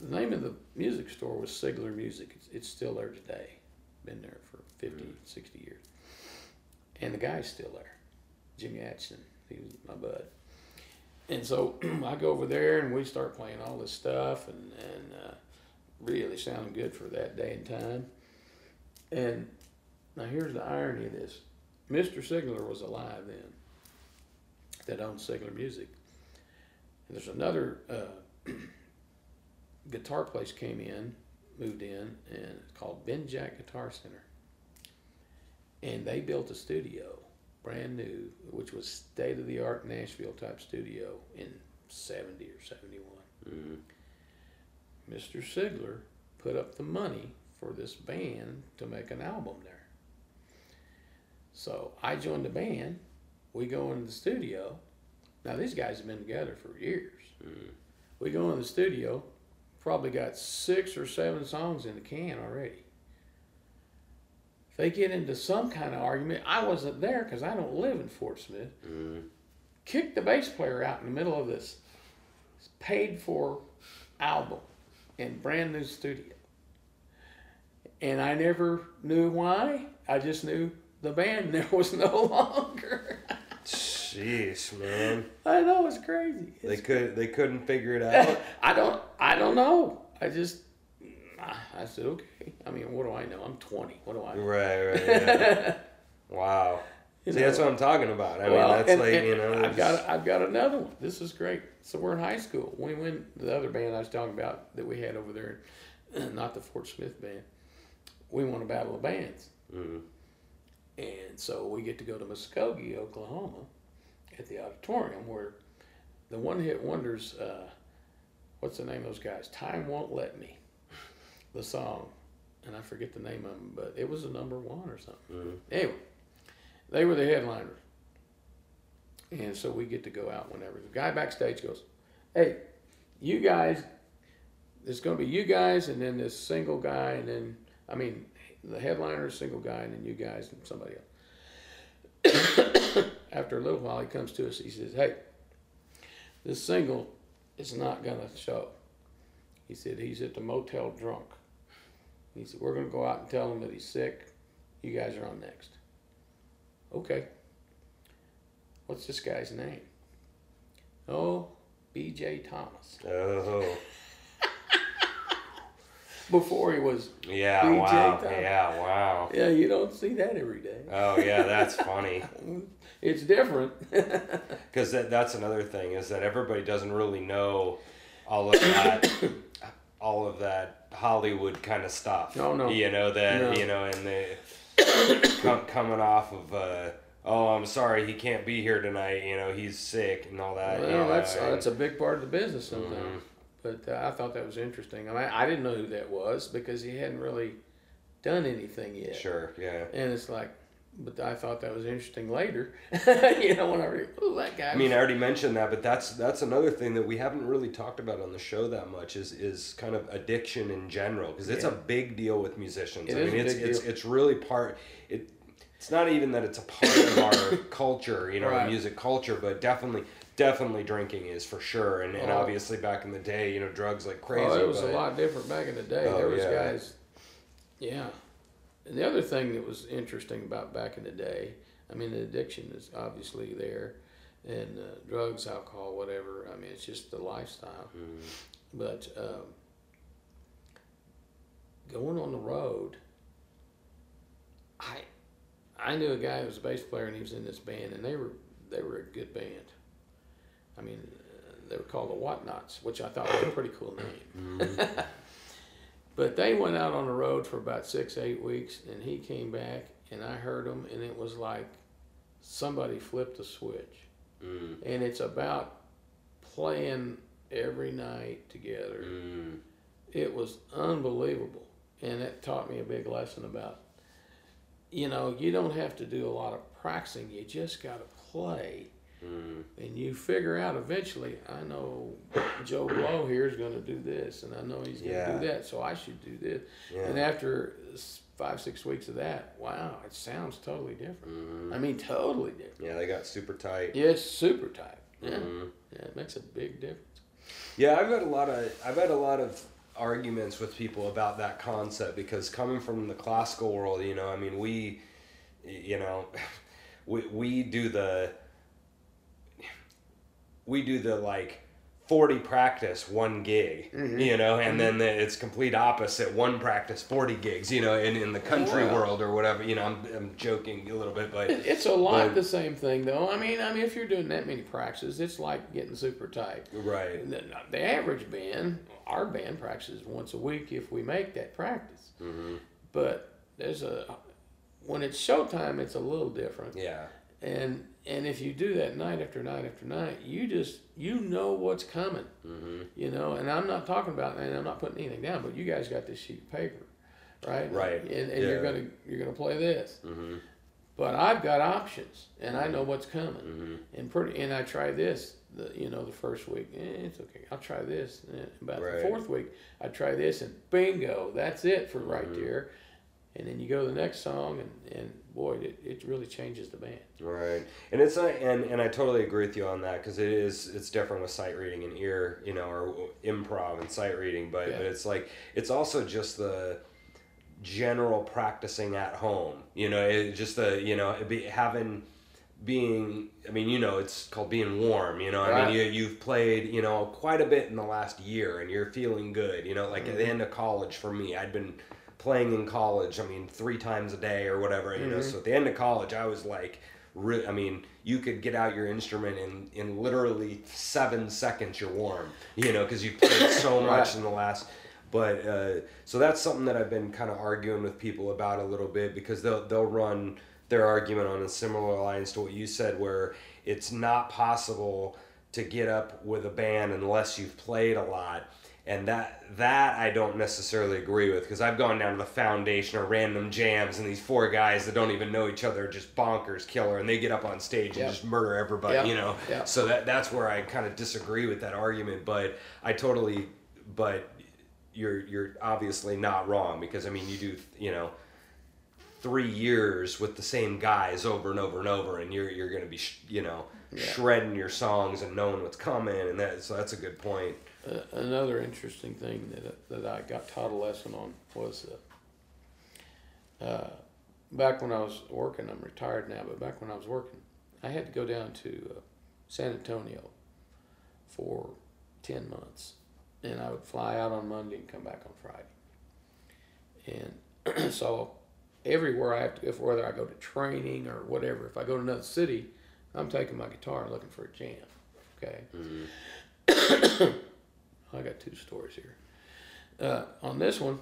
The name of the music store was Sigler Music. It's, it's still there today. Been there for 50, 60 years. And the guy's still there. Jimmy Atchison. He was my bud. And so [clears throat] I go over there and we start playing all this stuff and, and uh, really sounding good for that day and time. And now here's the irony of this. Mr. Sigler was alive then that owned Sigler Music. And there's another uh, [clears throat] guitar place came in, moved in, and it's called Ben Jack Guitar Center. And they built a studio, brand new, which was state of the art Nashville type studio in 70 or 71. Mm. Mr. Sigler put up the money for this band to make an album there. So I joined the band. We go into the studio. Now these guys have been together for years. Mm. We go in the studio, probably got six or seven songs in the can already. If they get into some kind of argument, I wasn't there because I don't live in Fort Smith. Mm. Kick the bass player out in the middle of this paid for album in brand new studio. And I never knew why. I just knew the band there [laughs] was no longer. Jeez, man. I know it's crazy. They It's could they couldn't figure it [laughs] out. I don't. I don't know. I just. I said okay. I mean, what do I know? I'm 20. What do I know? right, right. [laughs] Yeah. Wow. You See, know, that's what I'm talking about. I mean, that's and- like and you know. I've just- got. I've got another one. This is great. So we're in high school. We went the other band I was talking about that we had over there, [clears throat] not the Fort Smith band. We won a battle of bands, Mm. And so we get to go to Muskogee, Oklahoma, at the auditorium where the one hit wonders. Uh, what's the name of those guys? Time won't let me. [laughs] The song, and I forget the name of them, but it was a number one or something. Mm. Anyway, they were the headliners. And so we get to go out whenever. The guy backstage goes, Hey, you guys, it's going to be you guys and then this single guy, and then, I mean, the headliner, a single guy, and then you guys and somebody else. [coughs] After a little while, he comes to us. He says, Hey, this single is not to show. He said, He's at the motel drunk. He said, We're to go out and tell him that he's sick. You guys are on next. Okay. What's this guy's name? Oh, B.J. Thomas. Oh. Before he was, Yeah. DJ Wow. Yeah. Wow. yeah, you don't see that every day. Oh yeah, that's funny. [laughs] It's different. [laughs] Because that, that's another thing is that everybody doesn't really know all of that, [coughs] all of that Hollywood kind of stuff. No, no. You know that No. you know, and they [coughs] com- coming off of. Uh, Oh, I'm sorry, he can't be here tonight. You know, he's sick and all that. you well, know, that's and- that's a big part of the business sometimes. Mhm. But uh, I thought that was interesting. I mean, I didn't know who that was because he hadn't really done anything yet. Sure, yeah. And it's like, but I thought that was interesting later. [laughs] you know, when I read, oh, that guy. I mean, I already mentioned that, but that's that's another thing that we haven't really talked about on the show that much is is kind of addiction in general because it's a big deal with musicians. It I is mean, a it's it's deal. it's really part it. It's not even that it's a part of our [coughs] culture, you know, Right. music culture, but definitely definitely drinking is for sure, and, and Oh. obviously back in the day, you know, drugs like crazy. Oh, it was but, a lot different back in the day. Oh, there was yeah. guys, yeah. And the other thing that was interesting about back in the day, I mean, the addiction is obviously there, and uh, drugs, alcohol, whatever. I mean, it's just the lifestyle. Mm, But um, going on the road, I I knew a guy who was a bass player and he was in this band, and they were they were a good band. I mean, they were called the Whatnots, which I thought was a pretty cool name. mm, [laughs] But they went out on the road for about six, eight weeks, and he came back, and I heard him, and it was like somebody flipped a switch. mm, And it's about playing every night together. mm. It was unbelievable, and it taught me a big lesson about, you know, you don't have to do a lot of practicing. You just got to play, Mm, and you figure out eventually. I know Joe Blow here is going to do this, and I know he's going to Yeah. do that, so I should do this. yeah. And after five, six weeks of that, wow, it sounds totally different. Mhm. I mean, totally different. Yeah, they got super tight. Yeah, it's super tight. Yeah, Mhm. yeah, it makes a big difference. Yeah, I've had a lot of I've had a lot of arguments with people about that concept because coming from the classical world, you know, I mean, we, you know, [laughs] we we do the we do the like 40 practice one gig mm-hmm. you know and then the, it's complete opposite one practice 40 gigs you know in, in the country world or whatever you know I'm, I'm joking a little bit but It- It's a lot But- the same thing, though. I mean, I mean, if you're doing that many practices, it's like getting super tight. right The, uh, the average band, our band practices once a week if we make that practice. hmm But there's a when it's showtime, it's a little different. yeah And and if you do that night after night after night, you just you know what's coming. hmm You know, and I'm not talking about, and I'm not putting anything down, but you guys got this sheet of paper, right? Right. And, and you're gonna you're gonna play this. hmm But I've got options, and I know what's coming. hmm And pretty, and I try this. The you know the first week, eh, it's okay. I'll try this. And about Right. the fourth week, I try this, and bingo, that's it for right Mhm. there. And then you go to the next song, and, and boy, it, it really changes the band. Right, and it's not, and and I totally agree with you on that because it is it's different with sight reading and ear, you know, or improv and sight reading, but Yeah. but it's like it's also just the general practicing at home, you know, it, just the you know be having being I mean you know it's called being warm, you know, I mean you you've played you know quite a bit in the last year and you're feeling good, you know, like at the Mm-hmm. end of college for me, I'd been playing in college. I mean, three times a day or whatever. You know, Mhm. so at the end of college, I was like, re- I mean, you could get out your instrument in in literally seven seconds. You're warm. You know, because you played so [laughs] much Right. in the last. But uh, so that's something that I've been kind of arguing with people about a little bit because they'll they'll run their argument on a similar lines to what you said, where it's not possible to get up with a band unless you've played a lot and that that I don't necessarily agree with because I've gone down to the foundation or random jams and these four guys that don't even know each other are just bonkers killer and they get up on stage Yep. and just murder everybody Yep. you know Yep. so that that's where I kind of disagree with that argument but I totally but you're you're obviously not wrong because I mean you do you know three years with the same guys over and over and over and you're you're gonna be sh- you know Yeah. shredding your songs and knowing what's coming and that so that's a good point Uh, another interesting thing that that I got taught a lesson on was uh, uh, back when I was working. I'm retired now, but back when I was working, I had to go down to uh, San Antonio for ten months, and I would fly out on Monday and come back on Friday. And [clears throat] so everywhere I have to, if whether I go to training or whatever, if I go to another city, I'm taking my guitar and looking for a jam. Okay. [clears throat] I got two stories here. Uh, on this one,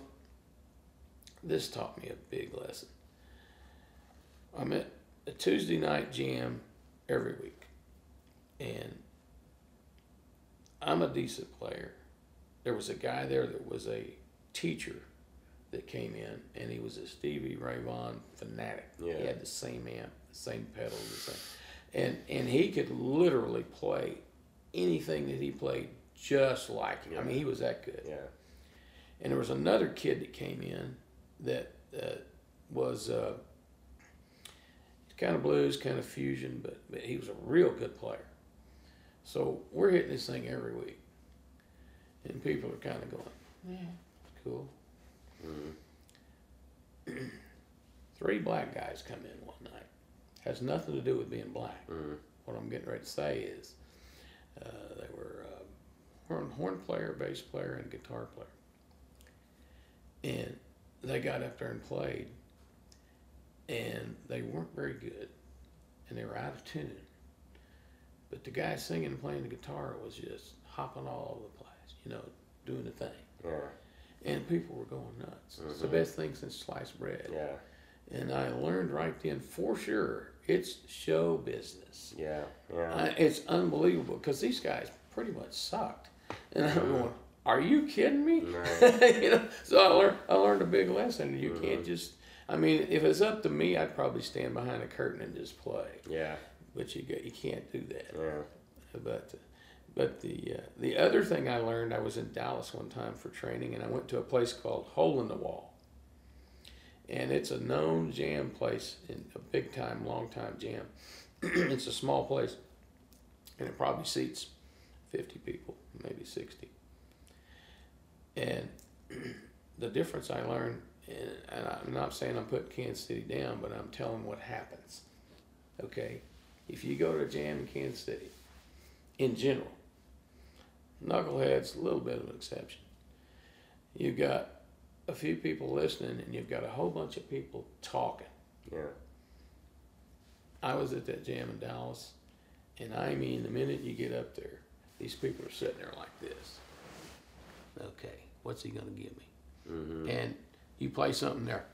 this taught me a big lesson. I'm at a Tuesday night jam every week, and I'm a decent player. There was a guy there that was a teacher that came in, and he was a Stevie Ray Vaughan fanatic. Yeah. He had the same amp, the same pedal, the same, and and he could literally play anything that he played just like him. I mean, he was that good. yeah And there was another kid that came in that uh, was uh, kind of blues, kind of fusion, but, but he was a real good player. So we're hitting this thing every week, and people are kind of going, "Yeah, cool." Mm. [clears throat] Three black guys come in one night. Has nothing to do with being black. Mm. What I'm getting ready to say is, uh, they were uh, horn, horn player, bass player, and guitar player. And they got up there and played, and they weren't very good, and they were out of tune. But the guy singing and playing the guitar was just hopping all over the place, you know, doing the thing. Yeah. And people were going nuts. It's the Mhm. best thing since sliced bread. Yeah. And I learned right then for sure it's show business. Yeah. Yeah. I, it's unbelievable because these guys pretty much sucked. And I'm going, are you kidding me? Right. [laughs] you know, so I learned I learned a big lesson. You Mhm. can't just. I mean, if it's up to me, I'd probably stand behind a curtain and just play. Yeah. But you get, you can't do that. Yeah. But but the uh, the other thing I learned, I was in Dallas one time for training, and I went to a place called Hole in the Wall, and it's a known jam place, in a big time, long time jam. [clears throat] it's a small place, and it probably seats fifty people, maybe sixty. And the difference I learned, and, and I'm not saying I'm putting Kansas City down, but I'm telling what happens. Okay, if you go to a jam in Kansas City, in general. Knucklehead's a little bit of an exception. You've got a few people listening, and you've got a whole bunch of people talking. Yeah. I was at that jam in Dallas, and I mean, the minute you get up there, these people are sitting there like this. Okay, what's he gonna give me? Mm-hmm. And you play something there.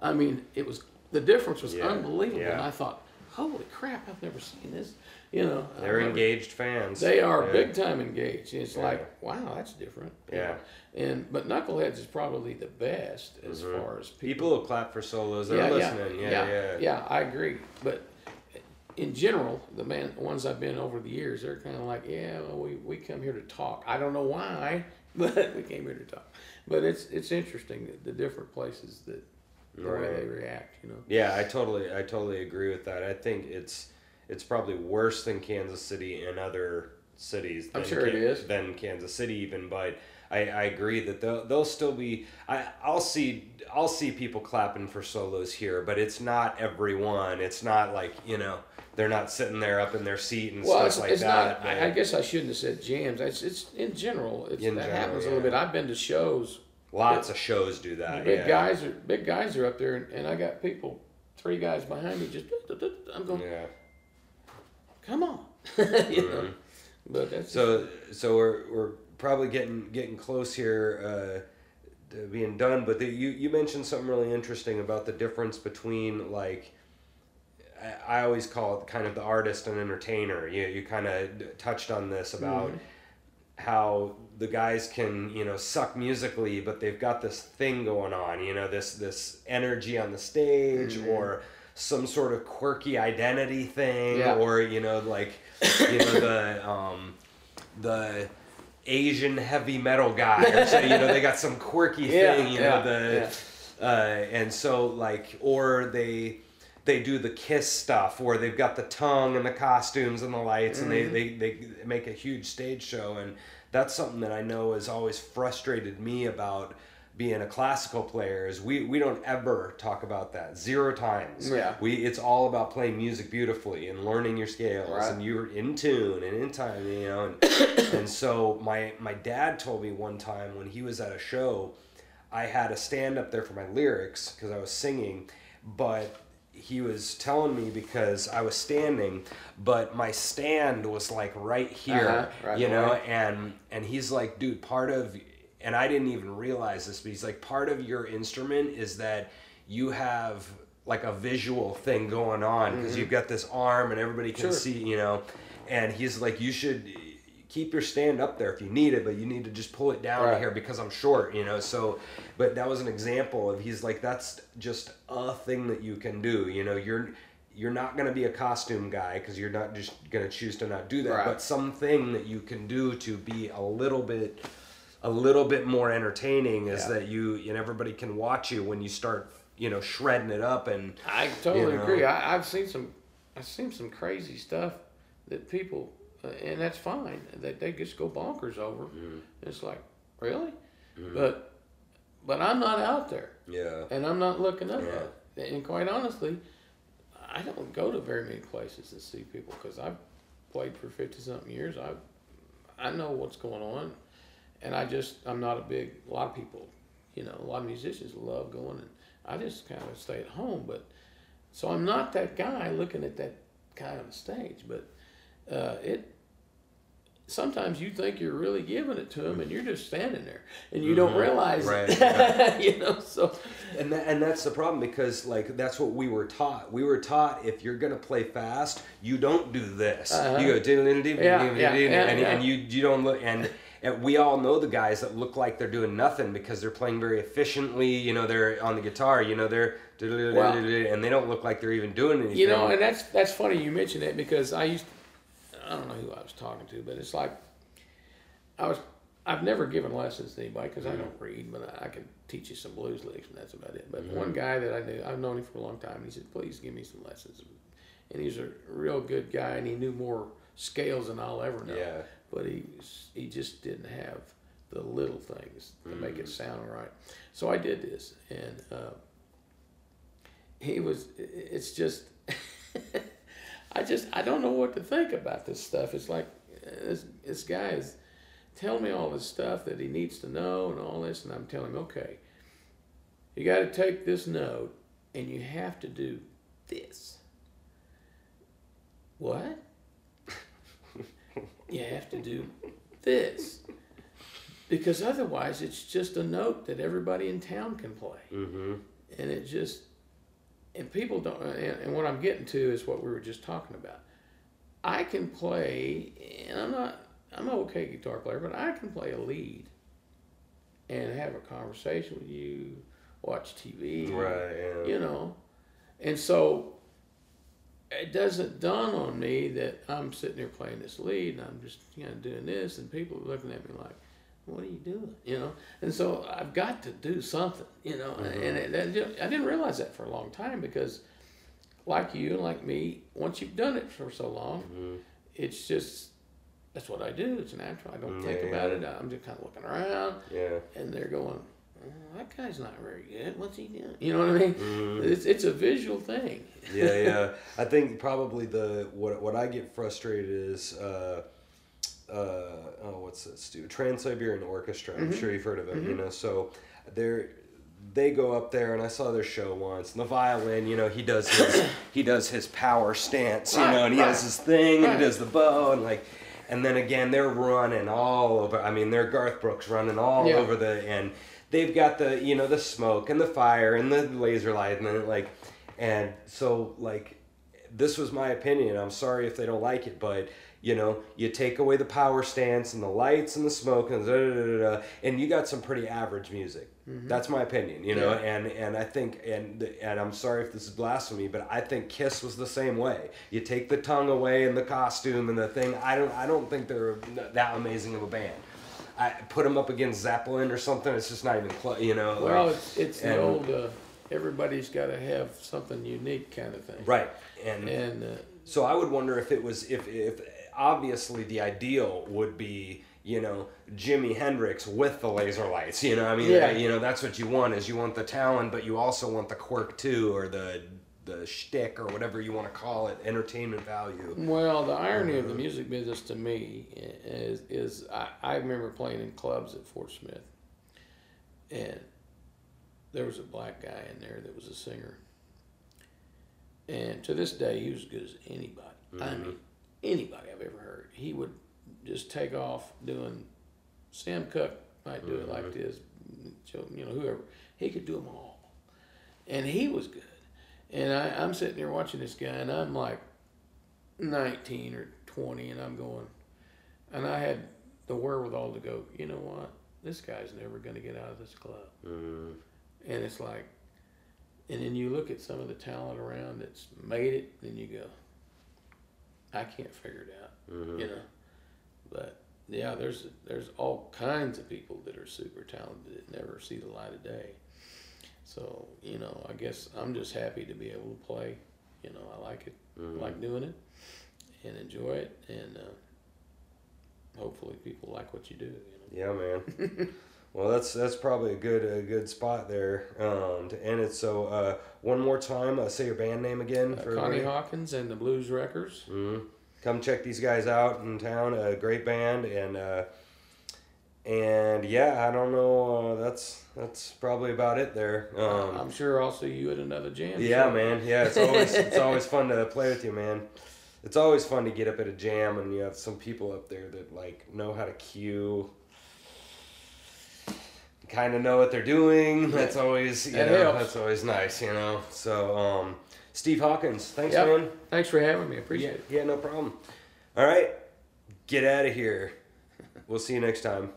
I mean, it was the difference was Yeah, unbelievable, and. I thought, holy crap, I've never seen this. You know, They're never- engaged fans. They are Yeah. big time engaged. It's Yeah. like, wow, that's different. Yeah. And but Knuckleheads is probably the best as Mhm. far as people. People will clap for solos. They're listening. Yeah. yeah, Yeah. yeah, I agree. But in general, the man ones I've been over the years, they're kind of like, yeah, well, we, we come here to talk. I don't know why, [laughs] but we came here to talk. But it's it's interesting the, the different places that the way they react. You know. Yeah, I totally, I totally agree with that. I think it's, it's probably worse than Kansas City in other cities. I'm than sure it Kan- than Kansas City even, but I, I agree that they'll, they'll still be. I, I'll see, I'll see people clapping for solos here, but it's not everyone. It's not like you know, they're not sitting there up in their seat and Well, stuff it's, like it's that. not. I, I guess I shouldn't have said jams. It's, it's in general. It's, In that general, happens a little bit. I've been to shows Lots of shows do that. big yeah. guys are big guys are up there, and, and I got people, three guys behind me, just I'm going, Yeah. come on, [laughs] you know. Mhm. But that's So so we're we're probably getting getting close here uh, being done. But the, you you mentioned something really interesting about the difference between like. I- always call it kind of the artist and entertainer. You you kind of touched on this about how the guys can you know suck musically, but they've got this thing going on. You know this this energy on the stage Mhm. or some sort of quirky identity thing Yeah. or you know like you know the um the Asian heavy metal guy or so, you know they got some quirky [laughs] Yeah, thing you yeah, know the uh, and so like or they they do the kiss stuff where they've got the tongue and the costumes and the lights and they, Mhm. they they make a huge stage show and that's something that I know has always frustrated me about being a classical player is we, we don't ever talk about that zero times Yeah. we it's all about playing music beautifully and learning your scales Right. and you're in tune and in time you know and, [coughs] and so my my dad told me one time when he was at a show I had a stand up there for my lyrics because I was singing, but he was telling me because I was standing, but my stand was like right here, Uh-huh, right you know, away. and and he's like, dude, part of, and I didn't even realize this, but he's like, part of your instrument is that you have like a visual thing going on because you've got this arm and everybody can Mm-hmm. Sure. see, you know, and he's like, you should keep your stand up there if you need it, but you need to just pull it down Right. here because I'm short, you know. So, but that was an example of he's like that's just a thing that you can do. You know, you're you're not gonna be a costume guy because you're not just gonna choose to not do that, Right. but something that you can do to be a little bit a little bit more entertaining is Yeah. that you and everybody can watch you when you start you know shredding it up and I totally you know. agree. I, I've seen some, I've seen some crazy stuff that people and that's fine. They they just go bonkers over. Mhm. It's like really, Mhm. but but I'm not out there, Yeah. and I'm not looking up Yeah. And quite honestly, I don't go to very many places to see people because I've played for fifty something years. I I know what's going on, and I just I'm not a big. A lot of people, you know, a lot of musicians love going, and I just kind of stay at home. But so I'm not that guy looking at that kind of stage. But uh, it sometimes you think you're really giving it to them, and you're just standing there, and you don't Mhm. realize Right, you know, so And that, and that's the problem because like that's what we were taught. We were taught if you're gonna play fast, you don't do this. Uh-huh. You go Yeah, diddle yeah, yeah, and, yeah. and you you don't look and. And we all know the guys that look like they're doing nothing because they're playing very efficiently. You know, they're on the guitar. You know, they're Well- and they don't look like they're even doing anything. You know, and that's that's funny you mentioned it because I used I don't know who I was talking to, but it's like I was I've never given lessons to anybody because I mm-hmm. don't read, but I, I can teach you some blues licks and that's about it. But mm-hmm. one guy that I knew, I've known him for a long time, and he said, "Please give me some lessons." And he's a real good guy, and he knew more scales than I'll ever know. Yeah. But he he just didn't have the little things to make it mm. sound right. So I did this, and uh, he was. It's just. [laughs] I just I don't know what to think about this stuff. It's like this this guy is telling me all this stuff that he needs to know and all this, and I'm telling him, okay, you got to take this note and you have to do this. What? [laughs] you have to do this. Because otherwise, it's just a note that everybody in town can play. Mm-hmm. And it just, and people don't, uh, and, and what I'm getting to is what we were just talking about. I can play, and I'm not, I'm an okay guitar player, but I can play a lead and have a conversation with you, watch TV, Right. Yeah. you know. And so it doesn't dawn on me that I'm sitting there playing this lead and I'm just you know doing this and people are looking at me like, what are you doing? You know. And so I've got to do something, you know. And it, that I didn't realize that for a long time because, like you and like me, once you've done it for so long, Mhm. it's just that's what I do. It's natural. I don't Mm, think about yeah. it. I'm just kind of looking around Yeah. and they're going, "Oh, that guy's not very good. What's he doing? You know what I mean? Mhm. It's, it's a visual thing. yeah, yeah. [laughs] I think probably the what what I get frustrated is uh, uh, oh, what's this dude? Trans Siberian Orchestra. I'm sure you've heard of it. You know, so they're they go up there, and I saw their show once. And the violin, you know, he does his [coughs] he does his power stance, you Right, know, and he right. has his thing, and Right. he does the bow, and like. And then again, they're running all over. I mean, they're Garth Brooks running all Yeah. over the and they've got the you know the smoke and the fire and the laser light and then like and so like this was my opinion i'm sorry if they don't like it but you know you take away the power stance and the lights and the smoke and da, da, da, da, da, and you got some pretty average music that's my opinion you know Mm-hmm. Yeah. and and i think and and i'm sorry if this is blasphemy but i think kiss was the same way you take the tongue away and the costume and the thing i don't i don't think they're that amazing of a band I put them up against Zeppelin or something. It's just not even close, you know. Well, like- it's, it's the old uh, everybody's got to have something unique kind of thing. right, and And uh, So I would wonder if it was if if obviously the ideal would be you know Jimi Hendrix with the laser lights. You know, I mean, Yeah. you know that's what you want is you want the talent, but you also want the quirk too, or the the shtick or whatever you want to call it, entertainment value. well, the irony of the uh-huh. music business to me is is I, I remember playing in clubs at Fort Smith, and there was a black guy in there that was a singer. And to this day, he was as good as anybody. I mm-hmm. mean, anybody I've ever heard. He would just take off doing. Sam Cooke might do it like this, you know, whoever. He could do them all, and he was good. And I, I'm sitting there watching this guy, and I'm like 19 or 20, and I'm going, and I had the wherewithal to go, you know what? This guy's never going to get out of this club. Mm, And it's like, and then you look at some of the talent around that's made it, and you go, I can't figure it out, mhm. you know. But yeah, there's there's all kinds of people that are super talented that never see the light of day. So you know, I guess I'm just happy to be able to play. You know, I like it, Mhm. I like doing it, and enjoy it, and uh, hopefully people like what you do. You Yeah, man. [laughs] well, that's that's probably a good a good spot there um, to end it. So uh, one more time, uh, say your band name again know? for Uh, Connie everybody. Hawkins and the Blues Wreckers. Mhm. Come check these guys out in town. A great band and. Uh, and yeah, I don't know. Uh, that's that's probably about it there. Um, I'm sure I'll see you at another jam. Yeah, man. Yeah, it's [laughs] always it's always fun to play with you, man. It's always fun to get up at a jam and you have some people up there that like know how to cue, kind of know what they're doing. That's always you That know helps. that's always nice, you know. So, um, Steve Hawkins, thanks, Yep. man. Thanks for having me. Appreciate yeah, it. yeah, no problem. All right, get out of here. We'll see you next time.